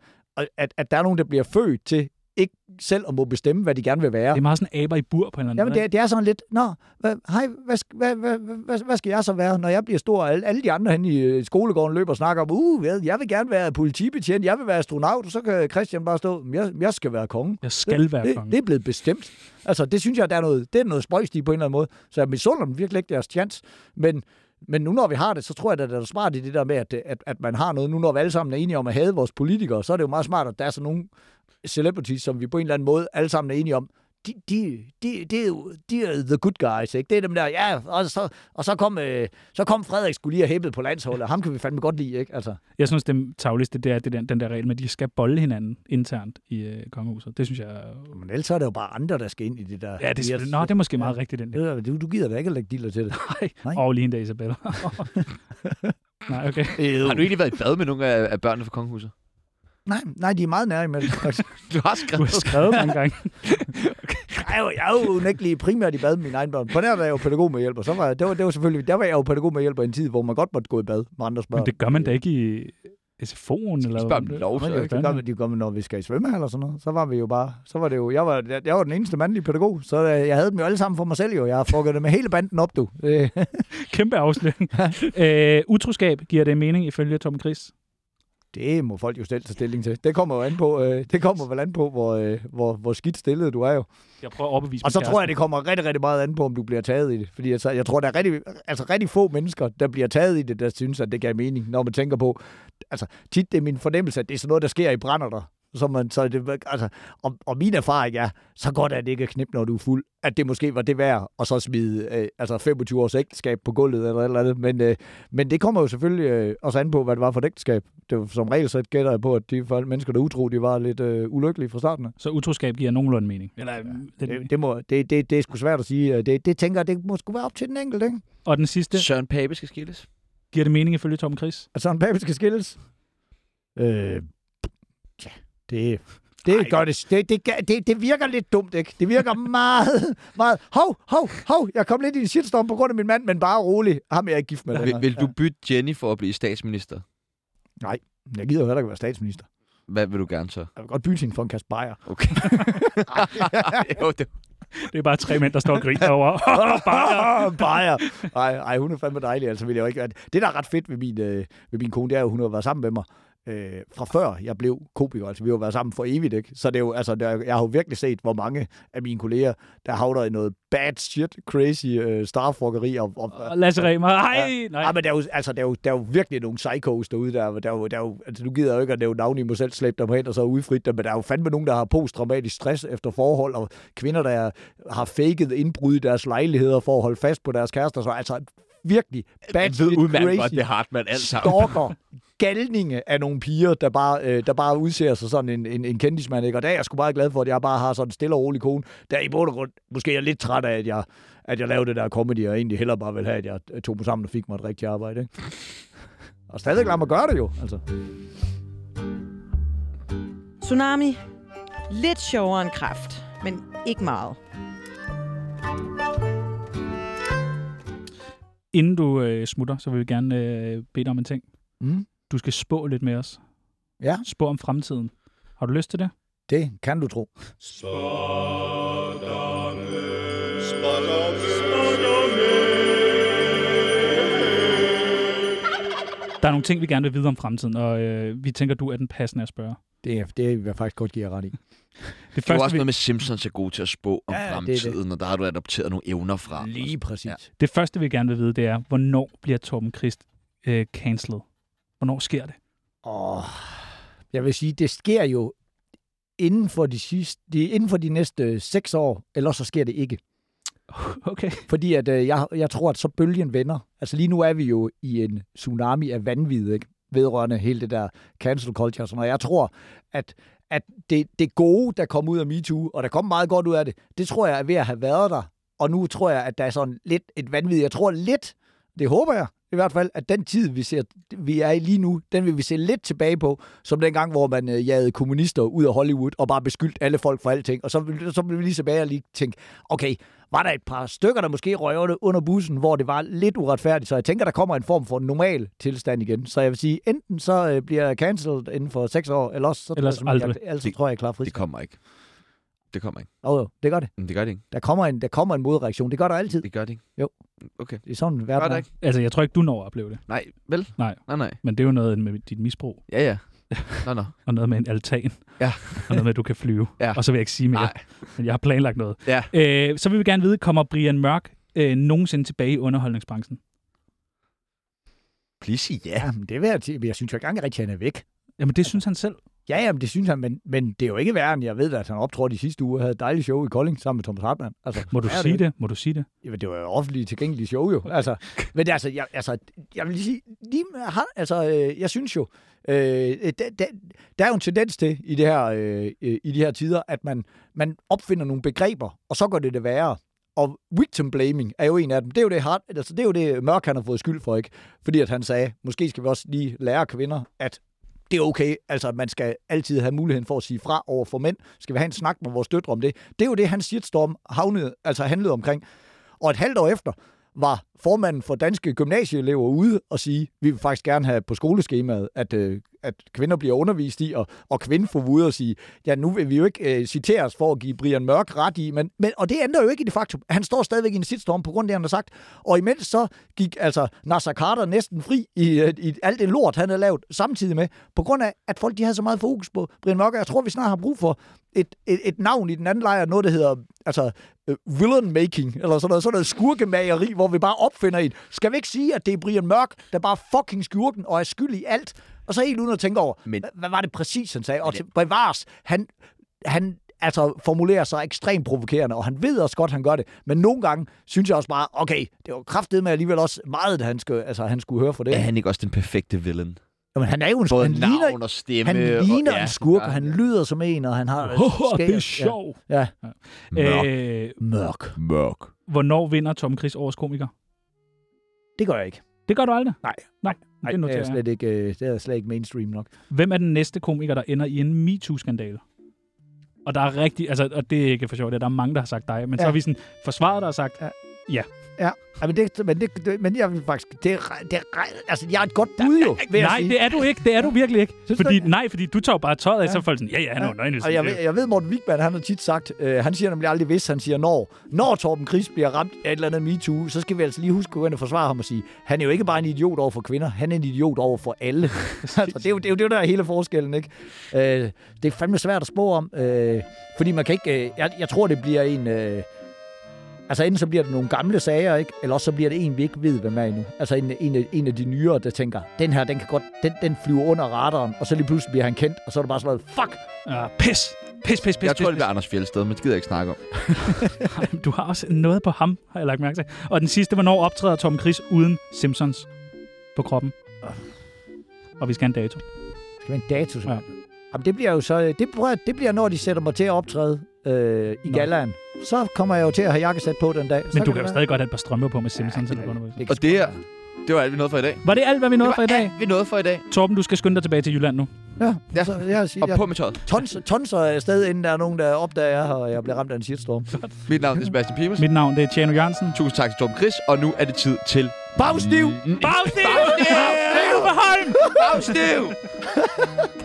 at, at der er nogen, der bliver født til ikke selv at må bestemme, hvad de gerne vil være. Det er meget sådan aber i bur på en eller anden Jamen, måde. det, er- det er sådan lidt, nå, hvad, hej, hvad, hvad, hvad, hvad, hvad skal jeg så være, når jeg bliver stor? Alle, alle de andre henne i øh, skolegården løber og snakker om, uh, hvad, jeg vil gerne være politibetjent, jeg vil være astronaut, og så kan Christian bare stå, "Men jeg, jeg skal være konge. Jeg skal være det, konge. Det er blevet bestemt. Altså, det synes jeg, der er noget, det er noget spøjst på en eller anden måde. Så jeg misunder dem virkelig ikke deres chance. Men, men nu når vi har det, så tror jeg, at det er smart i det der med, at, at, at man har noget. Nu når vi alle sammen er enige om at have vores politikere, så er det jo meget smart, at der er sådan nogle celebrities, som vi på en eller anden måde alle sammen er enige om, de, de, de, de, er jo- de er the good guys, ikke? Det er dem der, ja, og så, og så, kom, øh, så kom Frederik skulle lige have hæppet på landsholdet. Ham kan vi fandme godt lide, ikke? Altså, Jeg synes, det tagligste, det er det der, den der regel med, at de skal bolle hinanden internt i øh, kongehuset. Det synes jeg... men ellers er det jo bare andre, der skal ind i det der. Ja, det er, Nå, det er måske meget rigtigt, den der. Er- Du, du gider da ikke at lægge diller til det. Nej. Nej. Og lige en dag, Isabella. Nej, okay. Har du egentlig været i bad med nogle af, af børnene fra kongehuset? Nej, nej, de er meget nære med det. faktisk. Du har Du skrevet. har skrevet mange gange. Jeg er jo, jeg er jo unægtelig primært i bad med mine egne børn. På der var jeg jo pædagog med hjælper. Så var, jeg- det, var, det var selvfølgelig, der var jeg jo pædagog med hjælper i en tid, hvor man godt måtte gå i bad med andres børn. Men det gør man da ikke i SFO'en, eller Spørg om lov, så det, gør, man- det gør man, når vi skal i svømmehal og sådan noget. Så var vi jo bare... Så var det jo... Jeg var, jeg, jeg var den eneste mandlige pædagog, så øh, jeg havde dem jo alle sammen for mig selv jo. Jeg har fucket det med hele banden op, du. Kæmpe afsløring. øh, utroskab giver det mening ifølge Tom Chris. Det må folk jo selv tage stilling til. Det kommer jo an på, øh, det kommer vel an på, hvor, øh, hvor, hvor skidt stillet du er jo. Jeg prøver at overbevise Og så tror jeg, det kommer rigtig, rigtig meget an på, om du bliver taget i det. Fordi altså, jeg tror, der er rigtig, altså, rigtig få mennesker, der bliver taget i det, der synes, at det giver mening, når man tænker på... Altså, tit det er min fornemmelse, at det er sådan noget, der sker i brænder der. Så man, så det, altså, og, og min erfaring er, så godt er det ikke at knippe, når du er fuld. At det måske var det værd, og så smide øh, altså 25 års ægteskab på gulvet eller eller andet. Men, øh, men det kommer jo selvfølgelig øh, også an på, hvad det var for et ægteskab. Det var, som regel så gætter jeg på, at de folk- mennesker, der er utro, de var lidt øh, ulykkelige fra starten. af. Så utroskab giver nogenlunde mening. Eller, ja, den, Det, det, må, det, det, det er sgu svært at sige. Det, det tænker jeg, det må sgu være op til den enkelte, ikke? og den sidste, Søren Pape skal skilles. giver det mening ifølge Tom Chris? At Søren Pape skal skilles? Øh, ja, det, det Ej. gør det, det, det, det, det virker lidt dumt, ikke? Det virker meget, meget... Hov, hov, hov, jeg kom lidt i en shitstorm på grund af min mand, men bare rolig. Ham er jeg ikke gift med. Vil, vil du bytte Jenny for at blive statsminister? Nej, jeg gider jo heller ikke være statsminister. Hvad vil du gerne så? Jeg vil godt bytte hende for en kasse bajer. Okay. jo, det, Det er bare tre mænd, der står og griner over. Bajer. Ej, ej, hun er fandme dejlig, altså vil jeg jo ikke. Det, der er ret fedt ved min, øh, ved min kone, det er jo, at hun har været sammen med mig øh, fra før jeg blev komiker. Altså, vi har jo været sammen for evigt, ikke? Så det er jo, altså, der, jeg har jo virkelig set, hvor mange af mine kolleger, der havner i noget bad shit, crazy øh, starfuckeri. Og, og, Og Lasse Remer, ej, nej. Ja, men der er, jo, altså, der, er jo, der er jo virkelig nogle psychos derude. Der, der, er jo, der er jo, altså, nu gider jeg jo ikke at nævne navn, I må selv slæbe dem hen og så udfrit dem, men der er jo fandme nogen, der har posttraumatisk stress efter forhold, og kvinder, der har faked indbrud i deres lejligheder for at holde fast på deres kærester. Så altså virkelig bad jeg ved udmærket crazy godt, det er Hartmann alt sammen. stalker, galninge af nogle piger, der bare, øh, der bare udser sig sådan en, en, en kendismand. Ikke? Og der er jeg sgu meget glad for, at jeg bare har sådan en stille og rolig kone, der i bund og grund måske er lidt træt af, at jeg, at jeg lavede det der comedy, og egentlig hellere bare vil have, at jeg tog mig sammen og fik mig et rigtigt arbejde. Ikke? Og stadig lade mig gøre det jo. Altså. Tsunami. Lidt sjovere end kraft, men ikke meget. Inden du øh, smutter, så vil vi gerne øh, bede dig om en ting. Mm. Du skal spå lidt med os. Ja. Spå om fremtiden. Har du lyst til det? Det kan du tro. Der er nogle ting, vi gerne vil vide om fremtiden, og øh, vi tænker, du er den passende at spørge. Det, er- det vil jeg faktisk godt give jer ret i. Det Det er jo første, også vi, noget med Simpsons er gode til at spå om Ja, ja, det det. fremtiden, og der har du adopteret nogle evner fra. Lige præcis. Ja. Det første, vi gerne vil vide, det er, hvornår bliver Torben Christ øh, cancelled? Hvornår sker det? Og jeg vil sige, det sker jo inden for de, sidste, de, inden for de næste seks år, eller så sker det ikke. Okay. Fordi at, øh, jeg, jeg tror, at så bølgen vender. Altså lige nu er vi jo i en tsunami af vanvid, ikke? vedrørende hele det der cancel culture. og sådan noget. jeg tror, at, at det, det gode, der kom ud af MeToo, og der kom meget godt ud af det, det tror jeg er ved at have været der. Og nu tror jeg, at der er sådan lidt et vanvid. Jeg tror lidt, det håber jeg i hvert fald, at den tid, vi, ser, vi er i lige nu, den vil vi se lidt tilbage på, som den gang, hvor man øh, jagede kommunister ud af Hollywood og bare beskyldte alle folk for alting. Og så, vil- så vil vi lige tilbage og lige tænke, okay, var der et par stykker, der måske røg under- bussen, hvor det var lidt uretfærdigt. Så jeg tænker, der kommer en form for normal tilstand igen. Så jeg vil sige, enten så øh, bliver jeg cancelled inden for seks år, eller også så Ellers tror jeg, aldrig. jeg, altså, tror jeg, jeg er klar Det frisk. kommer ikke. Det kommer ikke. Oh, jo, det gør det. Men det gør det ikke. Der kommer, en, der kommer en modreaktion. Det gør der altid. Det gør det ikke. Jo. Okay. Det er sådan, Gør verden det ikke? Altså, jeg tror ikke, du når at opleve det. Nej, vel? Nej. Nej, nej. Men det er jo noget med dit misbrug, Ja, ja. Nå, nå. og noget med en altan, Ja. og noget med, at du kan flyve. Ja. Og så vil jeg ikke sige mere, Nej. men jeg har planlagt noget. Ja. Øh, så vil vi gerne vide, kommer Brian Mørk øh, nogensinde tilbage i underholdningsbranchen? Please ja. Ja, men det vil jeg, jeg synes jo ikke engang rigtig, at han er væk. Jamen, det synes han selv. Ja, jamen, det synes han, men, men det er jo ikke værre, end jeg ved, at han optrådte i sidste uge og havde et dejligt show i Kolding sammen med Thomas Hartmann. Altså, Må du sige det? det? Må du sige det? Jamen, det var jo offentligt tilgængeligt show jo. Altså, men det, altså, jeg, altså, jeg vil lige sige, lige han, altså, øh, jeg synes jo, øh, der, der, der er jo en tendens til i, det her, øh, i de her tider, at man, man opfinder nogle begreber, og så går det det værre. Og victim blaming er jo en af dem. Det er jo det, hard, altså, det, er jo det Mørk han har fået skyld for, ikke? Fordi at han sagde, måske skal vi også lige lære kvinder, at det er okay. Altså, man skal altid have muligheden for at sige fra over for mænd. Skal vi have en snak med vores døtre om det? Det er jo det, hans shitstorm havnede, altså handlede omkring. Og et halvt år efter var formanden for danske gymnasieelever ude og sige, vi vil faktisk gerne have på skoleskemaet, at, øh, at kvinder bliver undervist i, og, og kvinden får ude og sige, ja, nu vil vi jo ikke øh, citeres for at give Brian Mørk ret i, men, men, og det ændrer jo ikke i det faktum. Han står stadigvæk i en shitstorm på grund af det, han har sagt. Og imens så gik altså Nasser Carter næsten fri i, øh, i alt det lort, han havde lavet samtidig med, på grund af, at folk de havde så meget fokus på Brian Mørk, og jeg tror, vi snart har brug for et, et, et navn i den anden lejr, noget, der hedder altså, øh, uh, villain making, eller sådan noget, sådan noget skurkemageri, hvor vi bare opfinder en. Skal vi ikke sige, at det er Brian Mørk, der bare fucking skurken og er skyld i alt? Og så helt uden at tænke over, Men- hvad var det præcis, han sagde? Og til Bevars, han, han altså formulerer sig ekstremt provokerende, og han ved også godt, han gør det. Men nogle gange synes jeg også bare, okay, det var kraftet med alligevel også meget, at han skulle, altså, han skulle høre for det. Er han ikke også den perfekte villain? Jamen, han er jo en Både han navn ligner, og stemme. han ligner og, en skurk, ja, og han lyder som en, og han har... Oh, det er skæg- sjovt. Ja. Mørk. Øh, Mørk. Mørk. hvornår vinder Tom Chris årets komiker? Det gør jeg ikke. Det gør du aldrig? Nej. Nej, det det noterer er, jeg. slet ikke, øh, det er slet ikke mainstream nok. Hvem er den næste komiker, der ender i en MeToo-skandale? Og der er rigtig, altså, og det er ikke for sjovt, det er, der er mange, der har sagt dig, men ja. så har vi sådan forsvaret dig og sagt, Ja. Ja, men, det, men, det, men jeg vil faktisk... Det, det, altså, jeg er et godt bud jo, vil nej, det er du ikke, det er du virkelig ikke. Synes du Fordi, ikke? nej, fordi du tager jo bare tøjet af, Ja. så er folk sådan, ja, ja, han er jo nøgen. Og jeg, ved, jeg ved, Morten Wigman, han har tit sagt, øh, han siger nemlig aldrig hvis, han siger når. Når Torben Chris bliver ramt af et eller andet MeToo, så skal vi altså lige huske at gå ind og forsvare ham og sige, han er jo ikke bare en idiot over for kvinder, han er en idiot over for alle. altså, det, er jo, det er jo det, der er hele forskellen, ikke? Øh, det er fandme svært at spå om, øh, fordi man kan ikke... Øh, jeg, jeg tror, det bliver en... Øh, Altså enten så bliver det nogle gamle sager, ikke? Eller også så bliver det en, vi ikke ved, hvem er endnu. Altså en, en, af- en af de nyere, der tænker, den her, den kan godt, den, den flyver under radaren, og så lige pludselig bliver han kendt, og så er det bare sådan noget, fuck! Uh, pis, pis, pis, pis, Jeg pis, tror, det pis. bliver Anders Fjeldsted, men det gider jeg ikke snakke om. Du har også noget på ham, har jeg lagt mærke til. Og den sidste, hvornår optræder Tom Chris uden Simpsons på kroppen? Og vi skal have en Så? Så... Øh, i Nå. galaen. Så kommer jeg jo til at have jakkesæt på den dag. så Men du kan jo stadig godt have et par strømper på med Simpsons. Ja, eller det, hvad det, Og det her, det var alt, vi nåede for i dag. Var det alt, hvad vi nåede for i dag? vi nåede for i dag. Torben, du skal skynde dig tilbage til Jylland nu. Ja, Ja. Så, jeg, siger, Og jeg, på med tøjet. tons, tonser af sted, inden der er nogen, der opdager, jeg, har, og jeg bliver ramt af en shitstorm. Mit navn er Sebastian Pibels. Mit navn det er Tjano Jørgensen. Tusind tak til Torben Chris, og nu er det tid til... Bagstiv! Mm, Bagstiv! Bagstiv! Holm! Bagstiv!